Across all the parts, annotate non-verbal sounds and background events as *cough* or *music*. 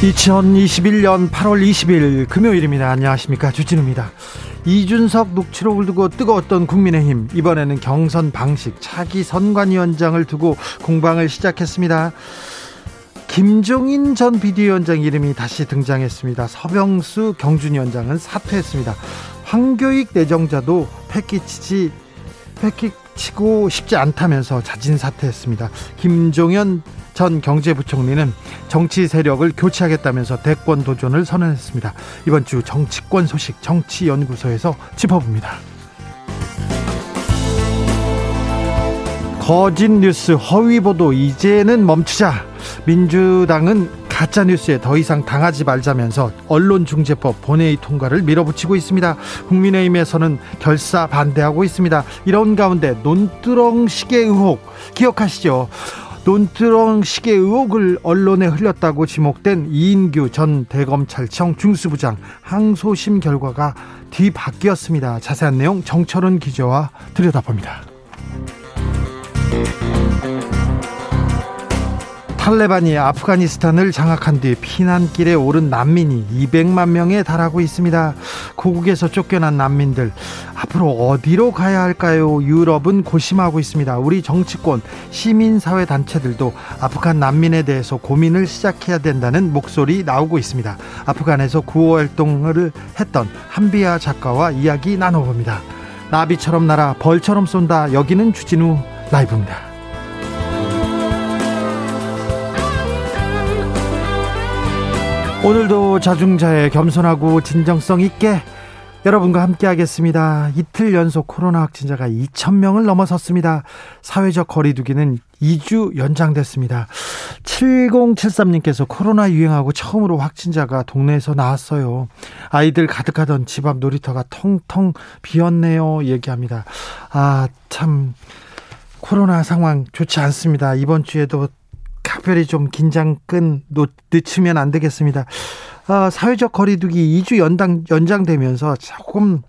2021년 8월 20일 금요일입니다. 안녕하십니까. 주진우입니다. 이준석 녹취록을 두고 뜨거웠던 국민의힘. 이번에는 경선 방식 차기 선관위원장을 두고 공방을 시작했습니다. 김종인 전 비대위원장 이름이 다시 등장했습니다. 서병수 경준위원장은 사퇴했습니다. 황교익 내정자도 패키치지 패키 치고 싶지 않다면서 자진 사퇴했습니다. 김종현 전 경제부총리는 정치 세력을 교체하겠다면서 대권 도전을 선언했습니다. 이번 주 정치권 소식 정치연구소에서 짚어봅니다. 거짓 뉴스, 허위 보도 이제는 멈추자. 민주당은 가짜 뉴스에 더 이상 당하지 말자면서 언론중재법 본회의 통과를 밀어붙이고 있습니다. 국민의힘에서는 결사 반대하고 있습니다. 이런 가운데 논두렁식의 의혹 기억하시죠? 논두렁식의 의혹을 언론에 흘렸다고 지목된 이인규 전 대검찰청 중수부장 항소심 결과가 뒤바뀌었습니다. 자세한 내용 정철은 기자와 들여다봅니다. 탈레반이 아프가니스탄을 장악한 뒤 피난길에 오른 난민이 200만 명에 달하고 있습니다. 고국에서 쫓겨난 난민들 앞으로 어디로 가야 할까요? 유럽은 고심하고 있습니다. 우리 정치권, 시민사회 단체들도 아프간 난민에 대해서 고민을 시작해야 된다는 목소리 나오고 있습니다. 아프간에서 구호 활동을 했던 한비아 작가와 이야기 나눠봅니다. 나비처럼 날아 벌처럼 쏜다. 여기는 주진우 라이브입니다. 오늘도 자중자의 겸손하고 진정성 있게 여러분과 함께 하겠습니다. 이틀 연속 코로나 확진자가 2,000명을 넘어섰습니다. 사회적 거리두기는 2주 연장됐습니다. 7073님께서 코로나 유행하고 처음으로 확진자가 동네에서 나왔어요. 아이들 가득하던 집 앞 놀이터가 텅텅 비었네요. 얘기합니다. 아, 참. 코로나 상황 좋지 않습니다. 이번 주에도 각별히 좀 긴장 끈 늦추면 안 되겠습니다. 어, 사회적 거리두기 2주 연장, 연장되면서 조금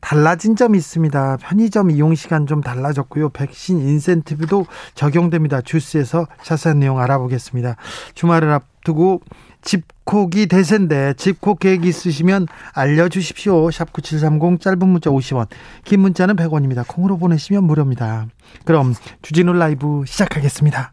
달라진 점이 있습니다. 편의점 이용 시간 좀 달라졌고요. 백신 인센티브도 적용됩니다. 주스에서 자세한 내용 알아보겠습니다. 주말을 앞두고 집콕이 대세인데 집콕 계획 있으시면 알려주십시오. 샵 9730 짧은 문자 50원 긴 문자는 100원입니다. 콩으로 보내시면 무료입니다. 그럼 주진우 라이브 시작하겠습니다.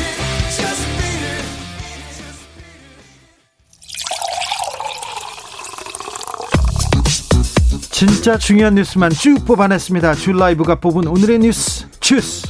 진짜 중요한 뉴스만 쭉 뽑아냈습니다. 줄 라이브가 뽑은 오늘의 뉴스 주스.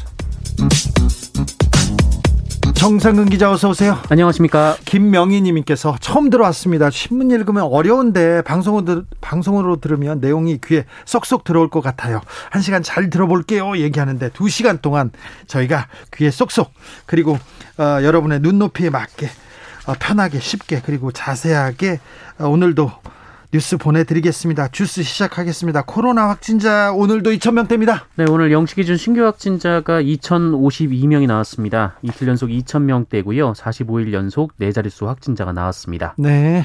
정상근 기자 어서 오세요. 안녕하십니까. 김명희님께서 처음 들어왔습니다. 신문 읽으면 어려운데 방송으로, 방송으로 들으면 내용이 귀에 쏙쏙 들어올 것 같아요. 한 시간 잘 들어볼게요. 얘기하는데 두 시간 동안 저희가 귀에 쏙쏙 그리고 어, 여러분의 눈높이에 맞게 어, 편하게 쉽게 그리고 자세하게 어, 오늘도 뉴스 보내드리겠습니다. 주스 시작하겠습니다. 코로나 확진자 오늘도 2,000명대입니다. 네, 오늘 영시 기준 신규 확진자가 2,052명이 나왔습니다. 이틀 연속 2,000명대고요. 45일 연속 네 자릿수 확진자가 나왔습니다. 네.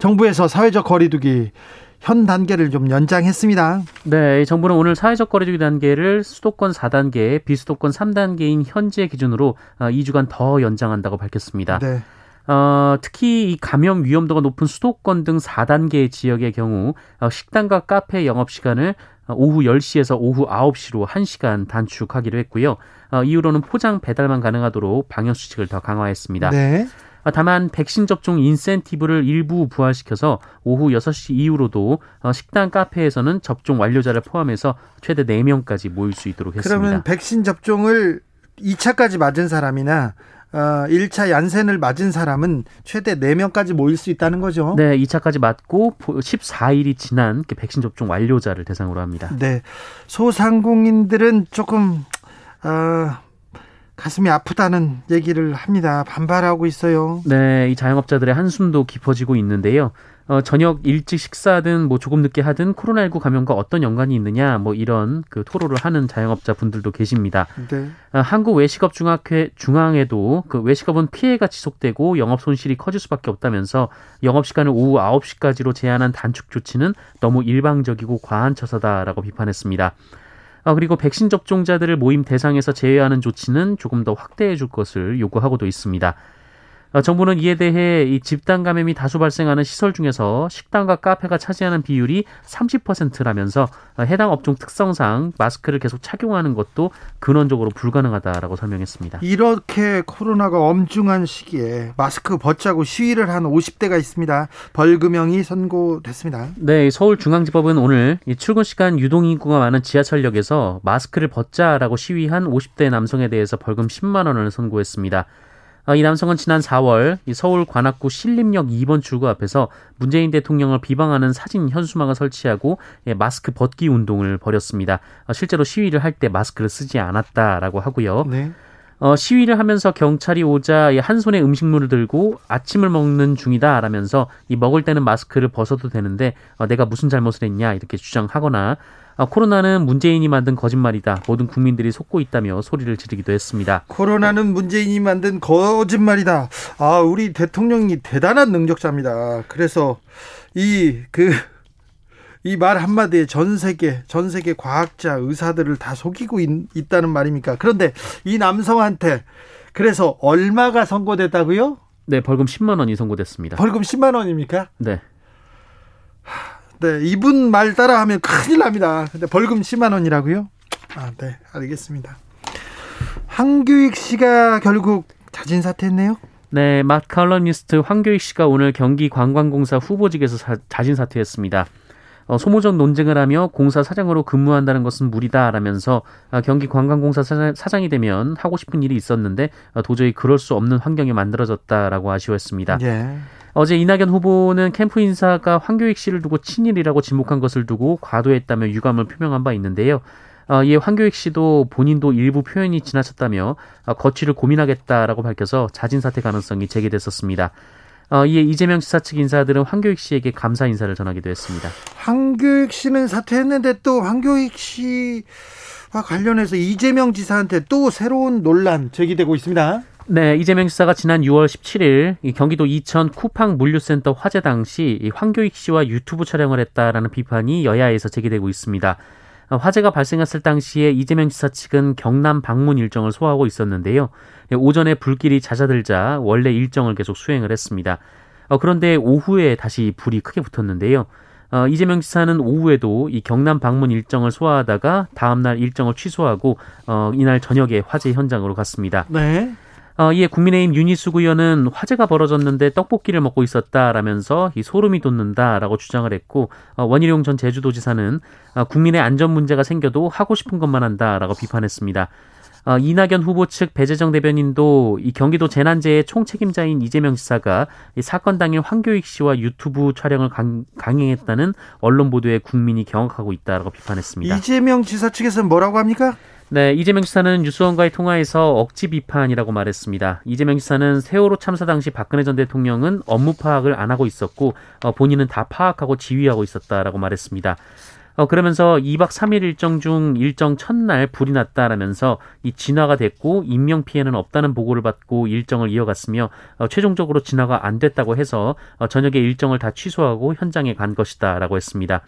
정부에서 사회적 거리두기 현 단계를 좀 연장했습니다. 네, 정부는 오늘 사회적 거리두기 단계를 수도권 4단계, 비수도권 3단계인 현재 기준으로 2주간 더 연장한다고 밝혔습니다. 네. 어, 특히 이 감염 위험도가 높은 수도권 등 4단계 지역의 경우 어, 식당과 카페 영업 시간을 오후 10시에서 오후 9시로 1시간 단축하기로 했고요. 어, 이후로는 포장 배달만 가능하도록 방역 수칙을 더 강화했습니다. 네. 아, 다만 백신 접종 인센티브를 일부 부활시켜서 오후 6시 이후로도 어, 식당 카페에서는 접종 완료자를 포함해서 최대 4명까지 모일 수 있도록 했습니다. 그러면 백신 접종을 2차까지 맞은 사람이나 어, 1차 얀센을 맞은 사람은 최대 4명까지 모일 수 있다는 거죠. 네, 2차까지 맞고 14일이 지난 백신 접종 완료자를 대상으로 합니다. 네. 소상공인들은 조금 어, 가슴이 아프다는 얘기를 합니다. 반발하고 있어요. 네, 이 자영업자들의 한숨도 깊어지고 있는데요. 어, 저녁 일찍 식사하든 뭐 조금 늦게 하든 코로나19 감염과 어떤 연관이 있느냐 뭐 이런 그 토로를 하는 자영업자 분들도 계십니다. 네. 어, 한국 외식업 중학회 중앙에도 그 외식업은 피해가 지속되고 영업 손실이 커질 수밖에 없다면서 영업 시간을 오후 9시까지로 제한한 단축 조치는 너무 일방적이고 과한 처사다라고 비판했습니다. 아, 그리고 백신 접종자들을 모임 대상에서 제외하는 조치는 조금 더 확대해 줄 것을 요구하고도 있습니다. 어, 정부는 이에 대해 이 집단 감염이 다수 발생하는 시설 중에서 식당과 카페가 차지하는 비율이 30%라면서 어, 해당 업종 특성상 마스크를 계속 착용하는 것도 근원적으로 불가능하다라고 설명했습니다. 이렇게 코로나가 엄중한 시기에 마스크 벗자고 시위를 한 50대가 있습니다. 벌금형이 선고됐습니다. 네, 서울중앙지법은 오늘 출근 시간 유동 인구가 많은 지하철역에서 마스크를 벗자라고 시위한 50대 남성에 대해서 벌금 10만 원을 선고했습니다. 어, 이 남성은 지난 4월 서울 관악구 신림역 2번 출구 앞에서 문재인 대통령을 비방하는 사진 현수막을 설치하고 예, 마스크 벗기 운동을 벌였습니다. 어, 실제로 시위를 할 때 마스크를 쓰지 않았다라고 하고요. 네. 어, 시위를 하면서 경찰이 오자 한 손에 음식물을 들고 아침을 먹는 중이다라면서 이 먹을 때는 마스크를 벗어도 되는데 어, 내가 무슨 잘못을 했냐 이렇게 주장하거나 아, 코로나는 문재인이 만든 거짓말이다. 모든 국민들이 속고 있다며 소리를 지르기도 했습니다. 코로나는 문재인이 만든 거짓말이다. 아, 우리 대통령이 대단한 능력자입니다. 그래서 이 그 이 말 한마디에 전 세계 전 세계 과학자 의사들을 다 속이고 있, 다는 말입니까? 그런데 이 남성한테 그래서 얼마가 선고됐다고요? 네, 벌금 10만 원이 선고됐습니다. 벌금 10만 원입니까? 네. 네, 이분 말 따라 하면 큰일 납니다. 근데 벌금 10만 원이라고요? 아, 네, 알겠습니다. 황교익 씨가 결국 자진 사퇴했네요. 네, 막 칼럼니스트 황교익 씨가 오늘 경기 관광공사 후보직에서 사, 자진 사퇴했습니다. 어, 소모적 논쟁을 하며 공사 사장으로 근무한다는 것은 무리다라면서 어, 경기 관광공사 사장, 이 되면 하고 싶은 일이 있었는데 어, 도저히 그럴 수 없는 환경이 만들어졌다라고 아쉬워했습니다. 예. 어제 이낙연 후보는 캠프 인사가 황교익 씨를 두고 친일이라고 지목한 것을 두고 과도했다며 유감을 표명한 바 있는데요. 어, 이에 황교익 씨도 본인도 일부 표현이 지나쳤다며 어, 거취를 고민하겠다라고 밝혀서 자진 사퇴 가능성이 제기됐었습니다. 어, 이에 이재명 지사 측 인사들은 황교익 씨에게 감사 인사를 전하기도 했습니다. 황교익 씨는 사퇴했는데 또 황교익 씨와 관련해서 이재명 지사한테 또 새로운 논란 제기되고 있습니다. 네, 이재명 지사가 지난 6월 17일 경기도 이천 쿠팡 물류센터 화재 당시 황교익 씨와 유튜브 촬영을 했다라는 비판이 여야에서 제기되고 있습니다. 화재가 발생했을 당시에 이재명 지사 측은 경남 방문 일정을 소화하고 있었는데요. 오전에 불길이 잦아들자 원래 일정을 계속 수행을 했습니다. 어, 그런데 오후에 다시 불이 크게 붙었는데요. 어, 이재명 지사는 오후에도 이 경남 방문 일정을 소화하다가 다음날 일정을 취소하고 어, 이날 저녁에 화재 현장으로 갔습니다. 네. 어, 이에 국민의힘 윤희숙 의원은 화재가 벌어졌는데 떡볶이를 먹고 있었다라면서 이 소름이 돋는다라고 주장을 했고 어, 원희룡 전 제주도지사는 어, 국민의 안전 문제가 생겨도 하고 싶은 것만 한다라고 비판했습니다. 어, 이낙연 후보 측 배재정 대변인도 이 경기도 재난재해 총책임자인 이재명 지사가 이 사건 당일 황교익 씨와 유튜브 촬영을 강, 강행했다는 언론 보도에 국민이 경악하고 있다라고 비판했습니다. 이재명 지사 측에서는 뭐라고 합니까? 네, 이재명 지사는 뉴스원과의 통화에서 억지 비판이라고 말했습니다. 이재명 지사는 세월호 참사 당시 박근혜 전 대통령은 업무 파악을 안 하고 있었고 어, 본인은 다 파악하고 지휘하고 있었다라고 말했습니다. 어, 그러면서 2박 3일 일정 중 일정 첫날 불이 났다라면서 이 진화가 됐고 인명 피해는 없다는 보고를 받고 일정을 이어갔으며 어, 최종적으로 진화가 안 됐다고 해서 어, 저녁에 일정을 다 취소하고 현장에 간 것이다라고 했습니다.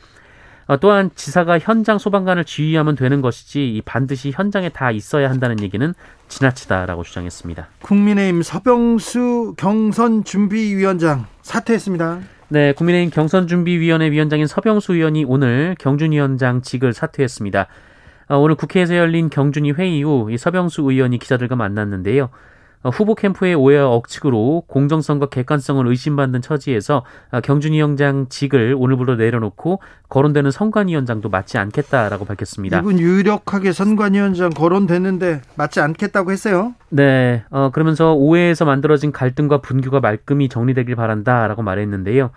어, 또한 지사가 현장 소방관을 지휘하면 되는 것이지 반드시 현장에 다 있어야 한다는 얘기는 지나치다라고 주장했습니다. 국민의힘 서병수 경선 준비위원장 사퇴했습니다. 네, 국민의힘 경선준비위원회 위원장인 서병수 의원이 오늘 경준 위원장 직을 사퇴했습니다. 어, 오늘 국회에서 열린 경준위 회의 후 서병수 의원이 기자들과 만났는데요. 어, 후보 캠프의 오해와 억측으로 공정성과 객관성을 의심받는 처지에서 어, 경준위 원장 직을 오늘부로 내려놓고 거론되는 선관위원장도 맞지 않겠다라고 밝혔습니다. 이분 유력하게 선관위원장 거론되는데 맞지 않겠다고 했어요. 네, 어, 그러면서 오해에서 만들어진 갈등과 분규가 말끔히 정리되길 바란다라고 말했는데요.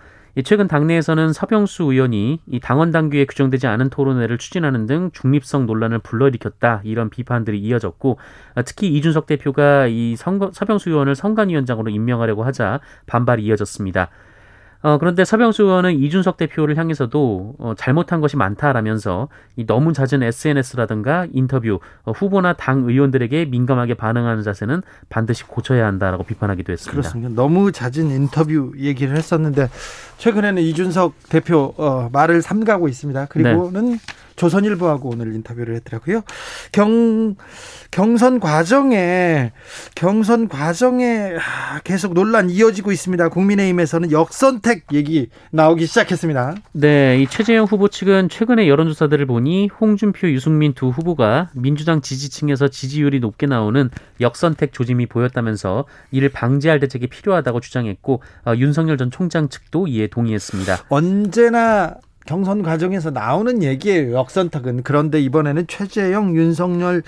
최근 당내에서는 서병수 의원이 이 당원 당규에 규정되지 않은 토론회를 추진하는 등 중립성 논란을 불러일으켰다 이런 비판들이 이어졌고 아, 특히 이준석 대표가 이 서병수 의원을 선관위원장으로 임명하려고 하자 반발이 이어졌습니다. 어, 그런데 서병수 의원은 이준석 대표를 향해서도 어, 잘못한 것이 많다라면서 이 너무 잦은 SNS라든가 인터뷰, 어, 후보나 당 의원들에게 민감하게 반응하는 자세는 반드시 고쳐야 한다라고 비판하기도 했습니다. 그렇습니다. 너무 잦은 인터뷰 얘기를 했었는데 최근에는 이준석 대표 어, 말을 삼가고 있습니다. 그리고는 네. 조선일보하고 오늘 인터뷰를 했더라고요. 경 경선 과정에 경선 과정에 계속 논란 이어지고 있습니다. 국민의힘에서는 역선택 얘기 나오기 시작했습니다. 네, 이 최재형 후보 측은 최근의 여론조사들을 보니 홍준표, 유승민 두 후보가 민주당 지지층에서 지지율이 높게 나오는 역선택 조짐이 보였다면서 이를 방지할 대책이 필요하다고 주장했고 어, 윤석열 전 총장 측도 이에 동의했습니다. 언제나 경선 과정에서 나오는 얘기예요. 역선택은. 그런데 이번에는 최재형, 윤석열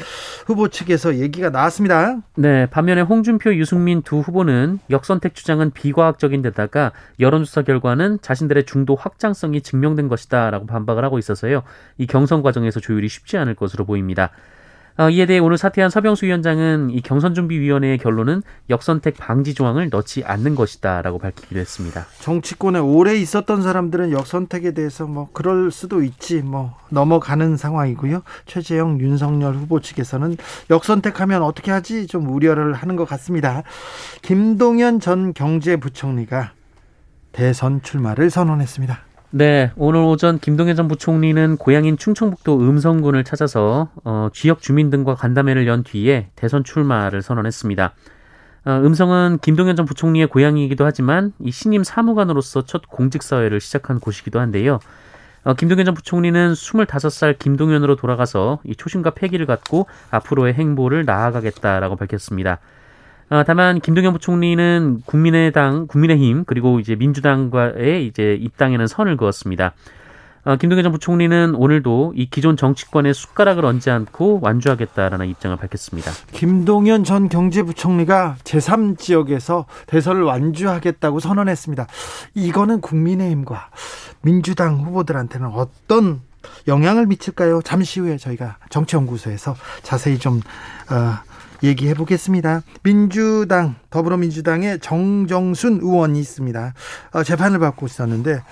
후보 측에서 얘기가 나왔습니다. 네, 반면에 홍준표, 유승민 두 후보는 역선택 주장은 비과학적인 데다가 여론조사 결과는 자신들의 중도 확장성이 증명된 것이다라고 반박을 하고 있어서요. 이 경선 과정에서 조율이 쉽지 않을 것으로 보입니다. 어, 이에 대해 오늘 사퇴한 서병수 위원장은 이 경선준비위원회의 결론은 역선택 방지 조항을 넣지 않는 것이다라고 밝히기도 했습니다. 정치권에 오래 있었던 사람들은 역선택에 대해서 뭐 그럴 수도 있지 뭐 넘어가는 상황이고요. 최재형, 윤석열 후보 측에서는 역선택하면 어떻게 하지 좀 우려를 하는 것 같습니다. 김동연 전 경제부총리가 대선 출마를 선언했습니다. 네, 오늘 오전 김동연 전 부총리는 고향인 충청북도 음성군을 찾아서 어, 지역 주민 등과 간담회를 연 뒤에 대선 출마를 선언했습니다. 어, 음성은 김동연 전 부총리의 고향이기도 하지만 이 신임 사무관으로서 첫 공직 사회를 시작한 곳이기도 한데요. 어, 김동연 전 부총리는 25살 김동연으로 돌아가서 이 초심과 패기를 갖고 앞으로의 행보를 나아가겠다라고 밝혔습니다. 어, 다만 김동연 부총리는 국민의당, 국민의힘 그리고 이제 민주당과의 이제 입당에는 선을 그었습니다. 어, 김동연 전 부총리는 오늘도 이 기존 정치권에 숟가락을 얹지 않고 완주하겠다라는 입장을 밝혔습니다. 김동연 전 경제부총리가 제3지역에서 대선을 완주하겠다고 선언했습니다. 이거는 국민의힘과 민주당 후보들한테는 어떤 영향을 미칠까요? 잠시 후에 저희가 정치연구소에서 자세히 좀 어, 얘기해 보겠습니다. 민주당 더불어민주당의 정정순 의원이 있습니다. 어, 재판을 받고 있었는데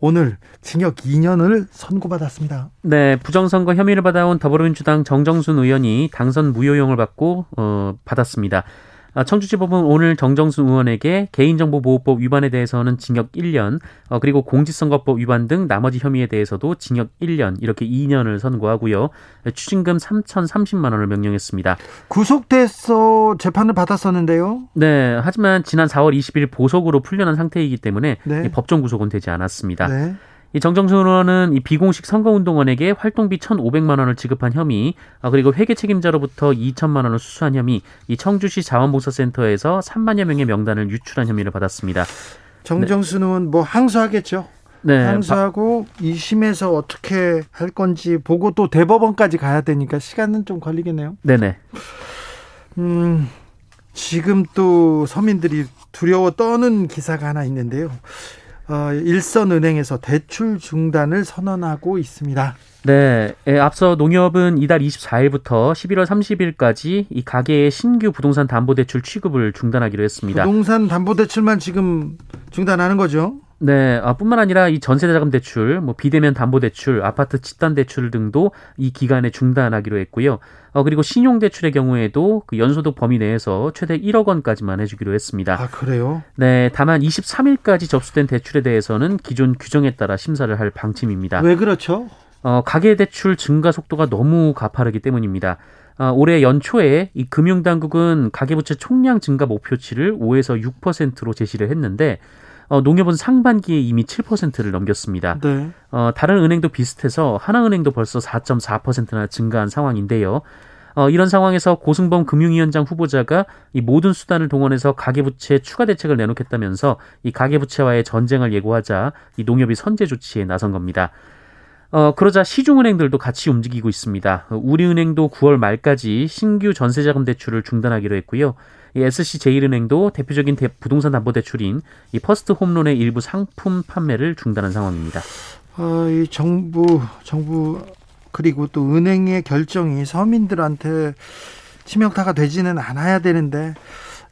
오늘 징역 2년을 선고받았습니다. 네, 부정선거 혐의를 받아온 더불어민주당 정정순 의원이 당선 무효용을 받고 어, 받았습니다. 아, 청주지법은 오늘 정정순 의원에게 개인정보보호법 위반에 대해서는 징역 1년, 어, 그리고 공직선거법 위반 등 나머지 혐의에 대해서도 징역 1년 이렇게 2년을 선고하고요. 추징금 3,030만 원을 명령했습니다. 구속돼서 재판을 받았었는데요. 네, 하지만 지난 4월 20일 보석으로 풀려난 상태이기 때문에 네. 법정 구속은 되지 않았습니다. 네. 이 정정순 의원은 이 비공식 선거운동원에게 활동비 1,500만 원을 지급한 혐의, 아, 그리고 회계 책임자로부터 2천만 원을 수수한 혐의, 이 청주시 자원봉사센터에서 3만여 명의 명단을 유출한 혐의를 받았습니다. 정정순 의원 네. 뭐 항소하겠죠? 네. 항소하고 2심에서 어떻게 할 건지 보고 또 대법원까지 가야 되니까 시간은 좀 걸리겠네요. 네네. 음, 지금 또 서민들이 두려워 떠는 기사가 하나 있는데요. 어, 일선은행에서 대출 중단을 선언하고 있습니다. 네, 예, 앞서 농협은 이달 24일부터 11월 30일까지 이 가계의 신규 부동산 담보대출 취급을 중단하기로 했습니다. 부동산 담보대출만 지금 중단하는 거죠? 네, 아, 뿐만 아니라 이 전세자금 대출, 뭐 비대면 담보 대출, 아파트 집단 대출 등도 이 기간에 중단하기로 했고요. 어, 그리고 신용 대출의 경우에도 그 연소득 범위 내에서 최대 1억 원까지만 해주기로 했습니다. 아 그래요? 네, 다만 23일까지 접수된 대출에 대해서는 기존 규정에 따라 심사를 할 방침입니다. 왜 그렇죠? 어, 가계 대출 증가 속도가 너무 가파르기 때문입니다. 어, 올해 연초에 이 금융당국은 가계부채 총량 증가 목표치를 5에서 6%로 제시를 했는데 어, 농협은 상반기에 이미 7%를 넘겼습니다. 네. 어, 다른 은행도 비슷해서 하나은행도 벌써 4.4%나 증가한 상황인데요. 어, 이런 상황에서 고승범 금융위원장 후보자가 이 모든 수단을 동원해서 가계부채 추가 대책을 내놓겠다면서 이 가계부채와의 전쟁을 예고하자 이 농협이 선제 조치에 나선 겁니다. 어, 그러자 시중은행들도 같이 움직이고 있습니다. 우리은행도 9월 말까지 신규 전세자금 대출을 중단하기로 했고요. 이 SC제일은행도 대표적인 대, 부동산 담보 대출인 이 퍼스트 홈론의 일부 상품 판매를 중단한 상황입니다. 어, 이 정부 정부 그리고 또 은행의 결정이 서민들한테 치명타가 되지는 않아야 되는데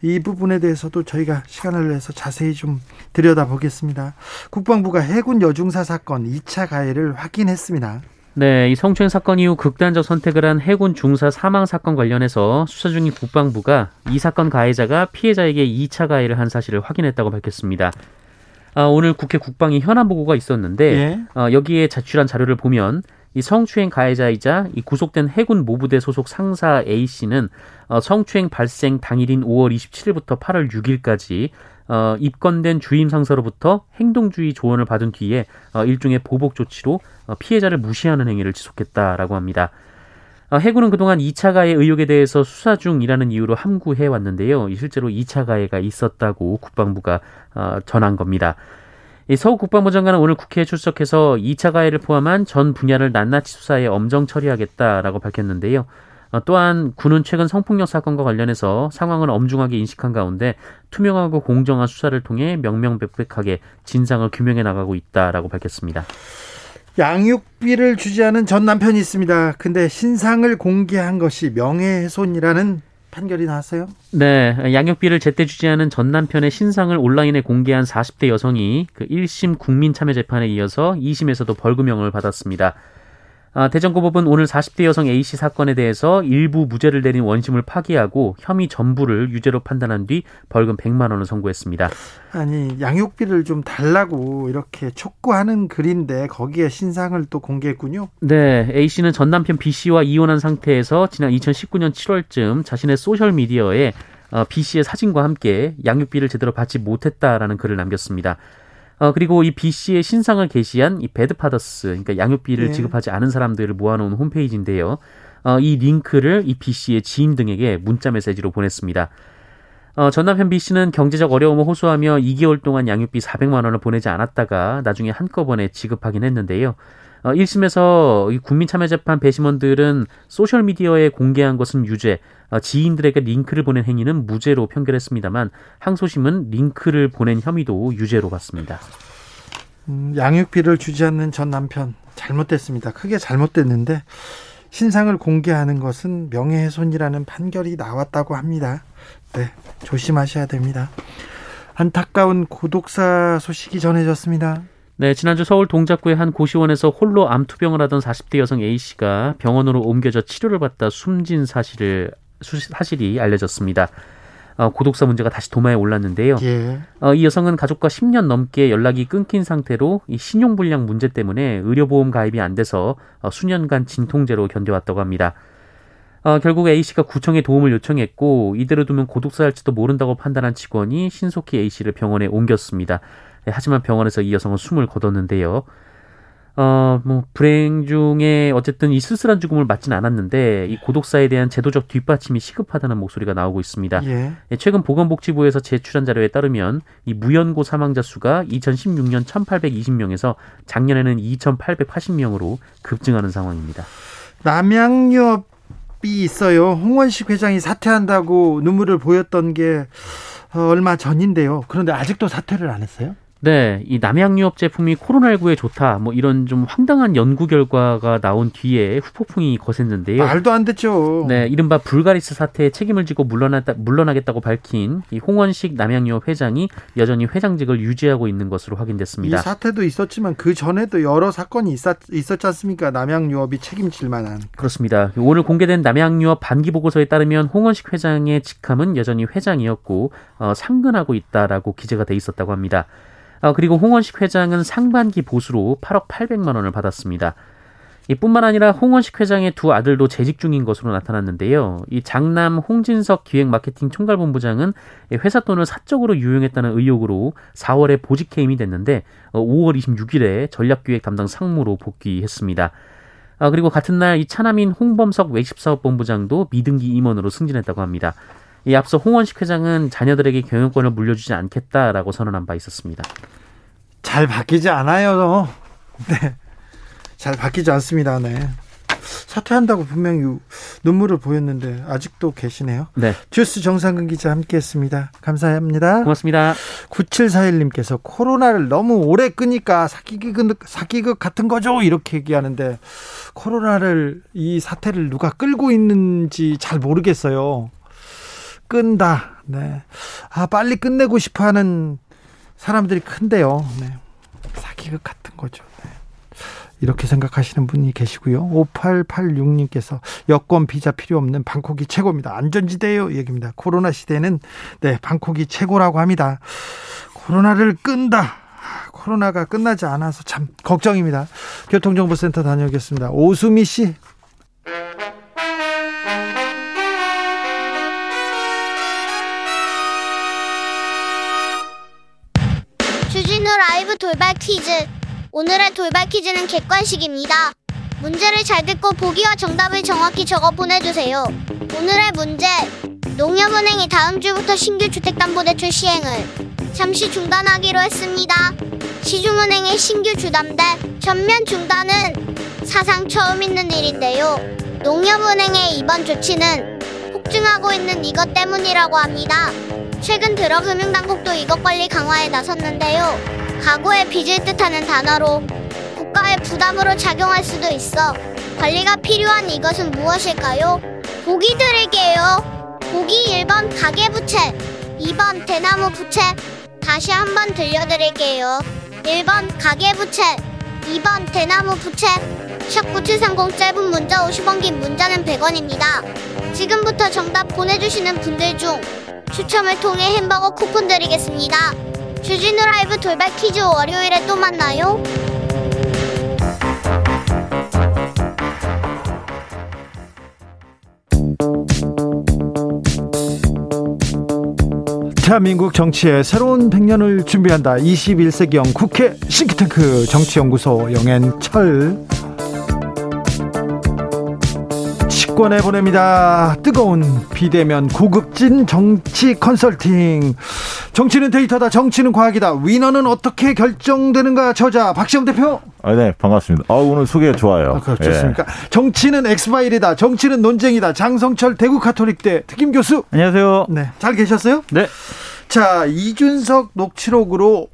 이 부분에 대해서도 저희가 시간을 내서 자세히 좀 들여다보겠습니다. 국방부가 해군 여중사 사건 2차 가해를 확인했습니다. 네, 이 성추행 사건 이후 극단적 선택을 한 해군 중사 사망 사건 관련해서 수사 중인 국방부가 이 사건 가해자가 피해자에게 2차 가해를 한 사실을 확인했다고 밝혔습니다. 아, 오늘 국회 국방위 현안 보고가 있었는데 예. 어, 여기에 제출한 자료를 보면 이 성추행 가해자이자 이 구속된 해군 모부대 소속 상사 A 씨는 어, 성추행 발생 당일인 5월 27일부터 8월 6일까지 어, 입건된 주임 상사로부터 행동주의 조언을 받은 뒤에 어, 일종의 보복 조치로 어, 피해자를 무시하는 행위를 지속했다라고 합니다. 어, 해군은 그동안 2차 가해 의혹에 대해서 수사 중이라는 이유로 함구해 왔는데요. 실제로 2차 가해가 있었다고 국방부가 어, 전한 겁니다. 서욱 국방부 장관은 오늘 국회에 출석해서 2차 가해를 포함한 전 분야를 낱낱이 수사해 엄정 처리하겠다라고 밝혔는데요. 어, 또한 군은 최근 성폭력 사건과 관련해서 상황을 엄중하게 인식한 가운데 투명하고 공정한 수사를 통해 명명백백하게 진상을 규명해 나가고 있다라고 밝혔습니다. 양육비를 주지 않은 전 남편이 있습니다. 근데 신상을 공개한 것이 명예훼손이라는 판결이 나왔어요? 네, 양육비를 제때 주지 않은 전 남편의 신상을 온라인에 공개한 40대 여성이 그 1심 국민참여재판에 이어서 2심에서도 벌금형을 받았습니다. 아, 대전고법은 오늘 40대 여성 A씨 사건에 대해서 일부 무죄를 내린 원심을 파기하고 혐의 전부를 유죄로 판단한 뒤 벌금 100만 원을 선고했습니다. 아니 양육비를 좀 달라고 이렇게 촉구하는 글인데 거기에 신상을 또 공개했군요. 네, A씨는 전 남편 B씨와 이혼한 상태에서 지난 2019년 7월쯤 자신의 소셜 미디어에 어, B씨의 사진과 함께 양육비를 제대로 받지 못했다라는 글을 남겼습니다. 어, 그리고 이 B 씨의 신상을 게시한 이 배드파더스, 그러니까 양육비를 네. 지급하지 않은 사람들을 모아놓은 홈페이지인데요. 어, 이 링크를 이 B 씨의 지인 등에게 문자 메시지로 보냈습니다. 어, 전 남편 B 씨는 경제적 어려움을 호소하며 2개월 동안 양육비 400만 원을 보내지 않았다가 나중에 한꺼번에 지급하긴 했는데요. 어, 1심에서 이 국민참여재판 배심원들은 소셜미디어에 공개한 것은 유죄, 어, 지인들에게 링크를 보낸 행위는 무죄로 판결했습니다만 항소심은 링크를 보낸 혐의도 유죄로 봤습니다. 음, 양육비를 주지 않는 전 남편 잘못됐습니다. 크게 잘못됐는데 신상을 공개하는 것은 명예훼손이라는 판결이 나왔다고 합니다. 네, 조심하셔야 됩니다. 안타까운 고독사 소식이 전해졌습니다. 네, 지난주 서울 동작구의 한 고시원에서 홀로 암투병을 하던 40대 여성 A씨가 병원으로 옮겨져 치료를 받다 숨진 사실을 사실이 알려졌습니다. 어, 고독사 문제가 다시 도마에 올랐는데요. 예. 어, 이 여성은 가족과 10년 넘게 연락이 끊긴 상태로 이 신용불량 문제 때문에 의료보험 가입이 안 돼서 어, 수년간 진통제로 견뎌왔다고 합니다. 어, 결국 A 씨가 구청에 도움을 요청했고 이대로 두면 고독사할지도 모른다고 판단한 직원이 신속히 A 씨를 병원에 옮겼습니다. 예, 하지만 병원에서 이 여성은 숨을 거뒀는데요. 어, 뭐, 불행 중에 어쨌든 이 쓸쓸한 죽음을 맞진 않았는데 이 고독사에 대한 제도적 뒷받침이 시급하다는 목소리가 나오고 있습니다. 예. 예 최근 보건복지부에서 제출한 자료에 따르면 이 무연고 사망자 수가 2016년 1,820명에서 작년에는 2,880명으로 급증하는 상황입니다. 남양유업이 있어요. 홍원식 회장이 사퇴한다고 눈물을 보였던 게 어, 얼마 전인데요. 그런데 아직도 사퇴를 안 했어요? 네, 이 남양유업 제품이 코로나19에 좋다, 뭐 이런 좀 황당한 연구 결과가 나온 뒤에 후폭풍이 거셌는데요. 말도 안 됐죠. 네, 이른바 불가리스 사태에 책임을 지고 물러났다, 물러나겠다고 밝힌 이 홍원식 남양유업 회장이 여전히 회장직을 유지하고 있는 것으로 확인됐습니다. 이 사태도 있었지만 그 전에도 여러 사건이 있었, 있었지 않습니까? 남양유업이 책임질 만한. 그렇습니다. 오늘 공개된 남양유업 반기 보고서에 따르면 홍원식 회장의 직함은 여전히 회장이었고 어, 상근하고 있다라고 기재가 돼 있었다고 합니다. 어, 그리고 홍원식 회장은 상반기 보수로 8억 800만 원을 받았습니다. 이뿐만 아니라 홍원식 회장의 두 아들도 재직 중인 것으로 나타났는데요. 이 장남 홍진석 기획 마케팅 총괄본부장은 회사 돈을 사적으로 유용했다는 의혹으로 4월에 보직 해임이 됐는데 5월 어, 26일에 전략기획 담당 상무로 복귀했습니다. 아, 그리고 같은 날 이 차남인 홍범석 외식사업본부장도 미등기 임원으로 승진했다고 합니다. 이 앞서 홍원식 회장은 자녀들에게 경영권을 물려주지 않겠다라고 선언한 바 있었습니다. 잘 바뀌지 않아요. 네. 잘 바뀌지 않습니다. 네. 사퇴한다고 분명히 눈물을 보였는데 아직도 계시네요. 네. 주스 정상근 기자 함께 했습니다. 감사합니다. 고맙습니다. 9741님께서 코로나를 너무 오래 끄니까 사기극 사기극 같은 거죠 이렇게 얘기하는데 코로나를 이 사태를 누가 끌고 있는지 잘 모르겠어요. 끈다. 네. 아 빨리 끝내고 싶어 하는 사람들이 큰데요. 네. 사기극 같은 거죠. 네. 이렇게 생각하시는 분이 계시고요. 5886님께서 여권 비자 필요 없는 방콕이 최고입니다. 안전지대요 얘기입니다. 코로나 시대는 네, 방콕이 최고라고 합니다. 코로나를 끈다. 코로나가 끝나지 않아서 참 걱정입니다. 교통정보센터 다녀오겠습니다. 오수미 씨. 돌발 퀴즈. 오늘의 돌발 퀴즈는 객관식입니다. 문제를 잘 듣고 보기와 정답을 정확히 적어 보내주세요. 오늘의 문제. 농협은행이 다음 주부터 신규 주택담보대출 시행을 잠시 중단하기로 했습니다. 시중은행의 신규 주담대 전면 중단은 사상 처음 있는 일인데요. 농협은행의 이번 조치는 폭증하고 있는 이것 때문이라고 합니다. 최근 들어 금융당국도 이것 관리 강화에 나섰는데요. 가구의 빚을 뜻하는 단어로 국가의 부담으로 작용할 수도 있어 관리가 필요한 이것은 무엇일까요? 보기 드릴게요. 보기 1번 가계부채, 2번 대나무 부채, 다시 한번 들려드릴게요. 1번 가계부채, 2번 대나무 부채, 샵9730 짧은 문자 50원 긴 문자는 100원입니다. 지금부터 정답 보내주시는 분들 중 추첨을 통해 햄버거 쿠폰 드리겠습니다. 주진우 라이브 돌발 퀴즈 월요일에 또 만나요. 대한민국 정치의 새로운 100년을 준비한다. 21세기형 국회 싱크탱크 정치연구소 영앤철 정치권에 보냅니다. 뜨거운 비대면 고급진 정치 컨설팅. 정치는 데이터다. 정치는 과학이다. 위너는 어떻게 결정되는가? 저자 박시영 대표. 아, 네, 반갑습니다. 아, 오늘 소개 좋아요. 아, 그렇습니까? 예. 정치는 엑스파일이다. 정치는 논쟁이다. 장성철 대구 카톨릭대 특임 교수. 안녕하세요. 네, 잘 계셨어요? 네. 자, 이준석 녹취록으로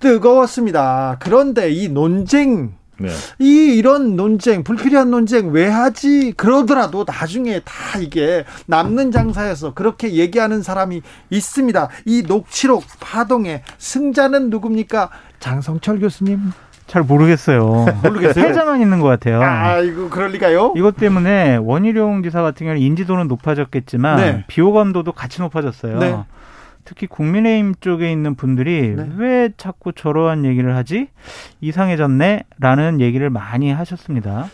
뜨거웠습니다. 그런데 이 논쟁 네. 이 이런 논쟁 불필요한 논쟁 왜 하지 그러더라도 나중에 다 이게 남는 장사여서 그렇게 얘기하는 사람이 있습니다. 이 녹취록 파동의 승자는 누굽니까? 장성철 교수님. 잘 모르겠어요. 모르겠어요. 패자만 있는 것 같아요. 아, 이거 그럴 리가요? 이것 때문에 원희룡 지사 같은 경우는 인지도는 높아졌겠지만 네. 비호감도도 같이 높아졌어요. 네. 특히 국민의힘 쪽에 있는 분들이 네. 왜 자꾸 저러한 얘기를 하지? 이상해졌네? 라는 얘기를 많이 하셨습니다.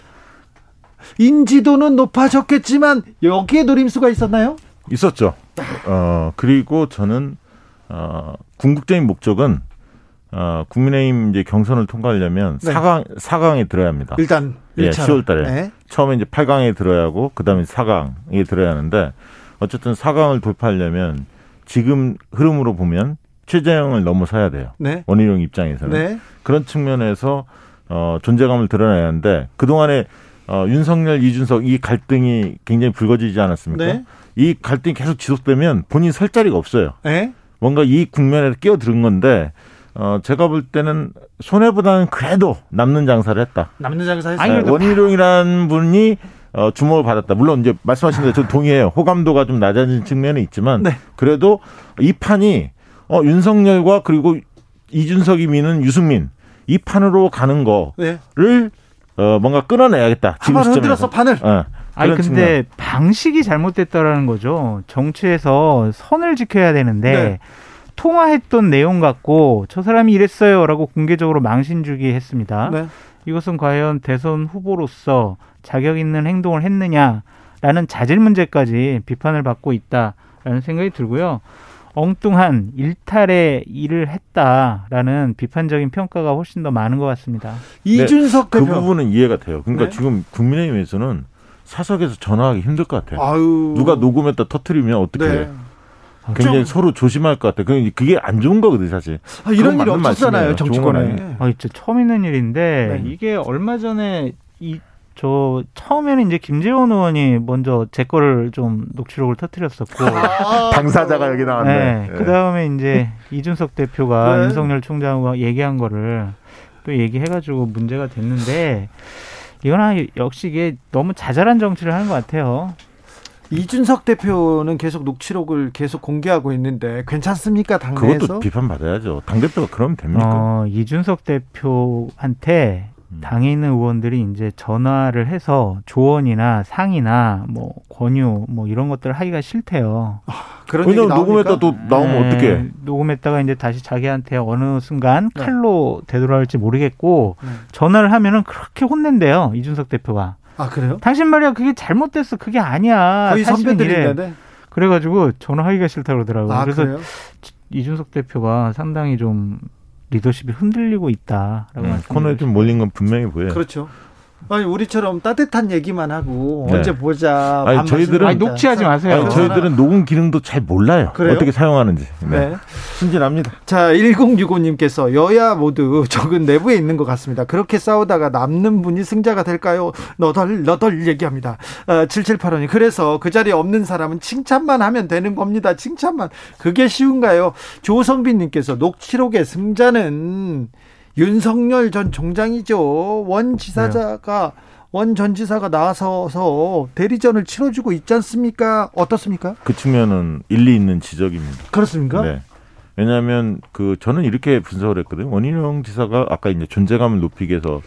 인지도는 높아졌겠지만 여기에 노림수가 있었나요? 있었죠. 어, 그리고 저는 어, 궁극적인 목적은 어, 국민의힘 이제 경선을 통과하려면 네. 4강 4강에 들어야 합니다. 일단 1차. 예, 10월 달에. 네. 처음에 이제 8강에 들어야 하고 그다음에 4강에 들어야 하는데 어쨌든 4강을 돌파하려면 지금 흐름으로 보면 최재형을 넘어서야 돼요. 네. 원희룡 입장에서는 네. 그런 측면에서 어, 존재감을 드러내야 하는데 그 동안에 어, 윤석열, 이준석 이 갈등이 굉장히 불거지지 않았습니까? 네. 이 갈등이 계속 지속되면 본인 설 자리가 없어요. 네. 뭔가 이 국면에 끼어드는 건데 어, 제가 볼 때는 손해보다는 그래도 남는 장사를 했다. 남는 장사 했어요. 원희룡이라는 분이 어, 주목을 받았다. 물론 이제 말씀하신 대로 저도 동의해요. 호감도가 좀 낮아진 측면이 있지만 네. 그래도 이 판이 어, 윤석열과 그리고 이준석이 미는 유승민 이 판으로 가는 거를 네. 어, 뭔가 끊어내야겠다. 지금 한번 흔들어서 판을. 어, 아니 근데 측면. 방식이 잘못됐다라는 거죠. 정치에서 선을 지켜야 되는데 네. 통화했던 내용 갖고 저 사람이 이랬어요라고 공개적으로 망신 주기 했습니다. 네. 이것은 과연 대선 후보로서 자격 있는 행동을 했느냐라는 자질 문제까지 비판을 받고 있다라는 생각이 들고요. 엉뚱한 일탈의 일을 했다라는 비판적인 평가가 훨씬 더 많은 것 같습니다. 이준석 네, 그 부분은 이해가 돼요. 그러니까 네. 지금 국민의힘에서는 사석에서 전화하기 힘들 것 같아요. 아유. 누가 녹음했다 터트리면 어떻게 네. 굉장히 서로 조심할 것 같아요. 그게 안 좋은 거거든 사실. 아, 이런 일이 없었잖아요 정치권에. 아, 진짜 처음 있는 일인데 네. 이게 얼마 전에 이 저 처음에는 이제 김재원 의원이 먼저 제 거를 좀 녹취록을 터뜨렸었고 아, *laughs* 당사자가 여기 나왔네. 네. 네. 그 다음에 이제 이준석 대표가 네. 윤석열 총장과 얘기한 거를 또 얘기해가지고 문제가 됐는데 이거는 역시 이게 너무 자잘한 정치를 하는 것 같아요. 이준석 대표는 계속 녹취록을 계속 공개하고 있는데 괜찮습니까 당내에서? 그것도 비판 받아야죠. 당 대표가 그러면 됩니까? 어, 이준석 대표한테 음. 당에 있는 의원들이 이제 전화를 해서 조언이나 상이나 뭐 권유 뭐 이런 것들을 하기가 싫대요. 아, 그런 왜냐 녹음했다 또 나오면 네, 어떻게? 녹음했다가 이제 다시 자기한테 어느 순간 네. 칼로 되돌아올지 모르겠고 네. 전화를 하면은 그렇게 혼낸대요 이준석 대표가. 아 그래요? 당신 말이야 그게 잘못됐어 그게 아니야. 거의 선배들인데. 그래가지고 전화하기가 싫다 그러더라고요. 아, 그래서 그래요? 이준석 대표가 상당히 좀 리더십이 흔들리고 있다라고 음, 코너에 좀 몰린 건 분명히 보여요. 그렇죠. 아니 우리처럼 따뜻한 얘기만 하고 네. 언제 보자. 아니 저희들은 아니, 녹취하지 마세요. 아니, 저희들은 녹음 기능도 잘 몰라요. 그래요? 어떻게 사용하는지. 네. 네. 순진합니다. 자 1065님께서 여야 모두 *laughs* 적은 내부에 있는 것 같습니다. 그렇게 싸우다가 남는 분이 승자가 될까요? 너덜 너덜 얘기합니다. 어, 7785님 그래서 그 자리에 없는 사람은 칭찬만 하면 되는 겁니다. 칭찬만 그게 쉬운가요? 조성빈님께서 녹취록의 승자는 윤석열 전 총장이죠. 원 지사자가 네. 원전 지사가 나서서 대리전을 치러주고 있지 않습니까? 어떻습니까? 그 측면은 일리 있는 지적입니다. 그렇습니까? 네. 왜냐하면 그 저는 이렇게 분석을 했거든요. 원희룡 지사가 아까 이제 존재감을 높이기 위해서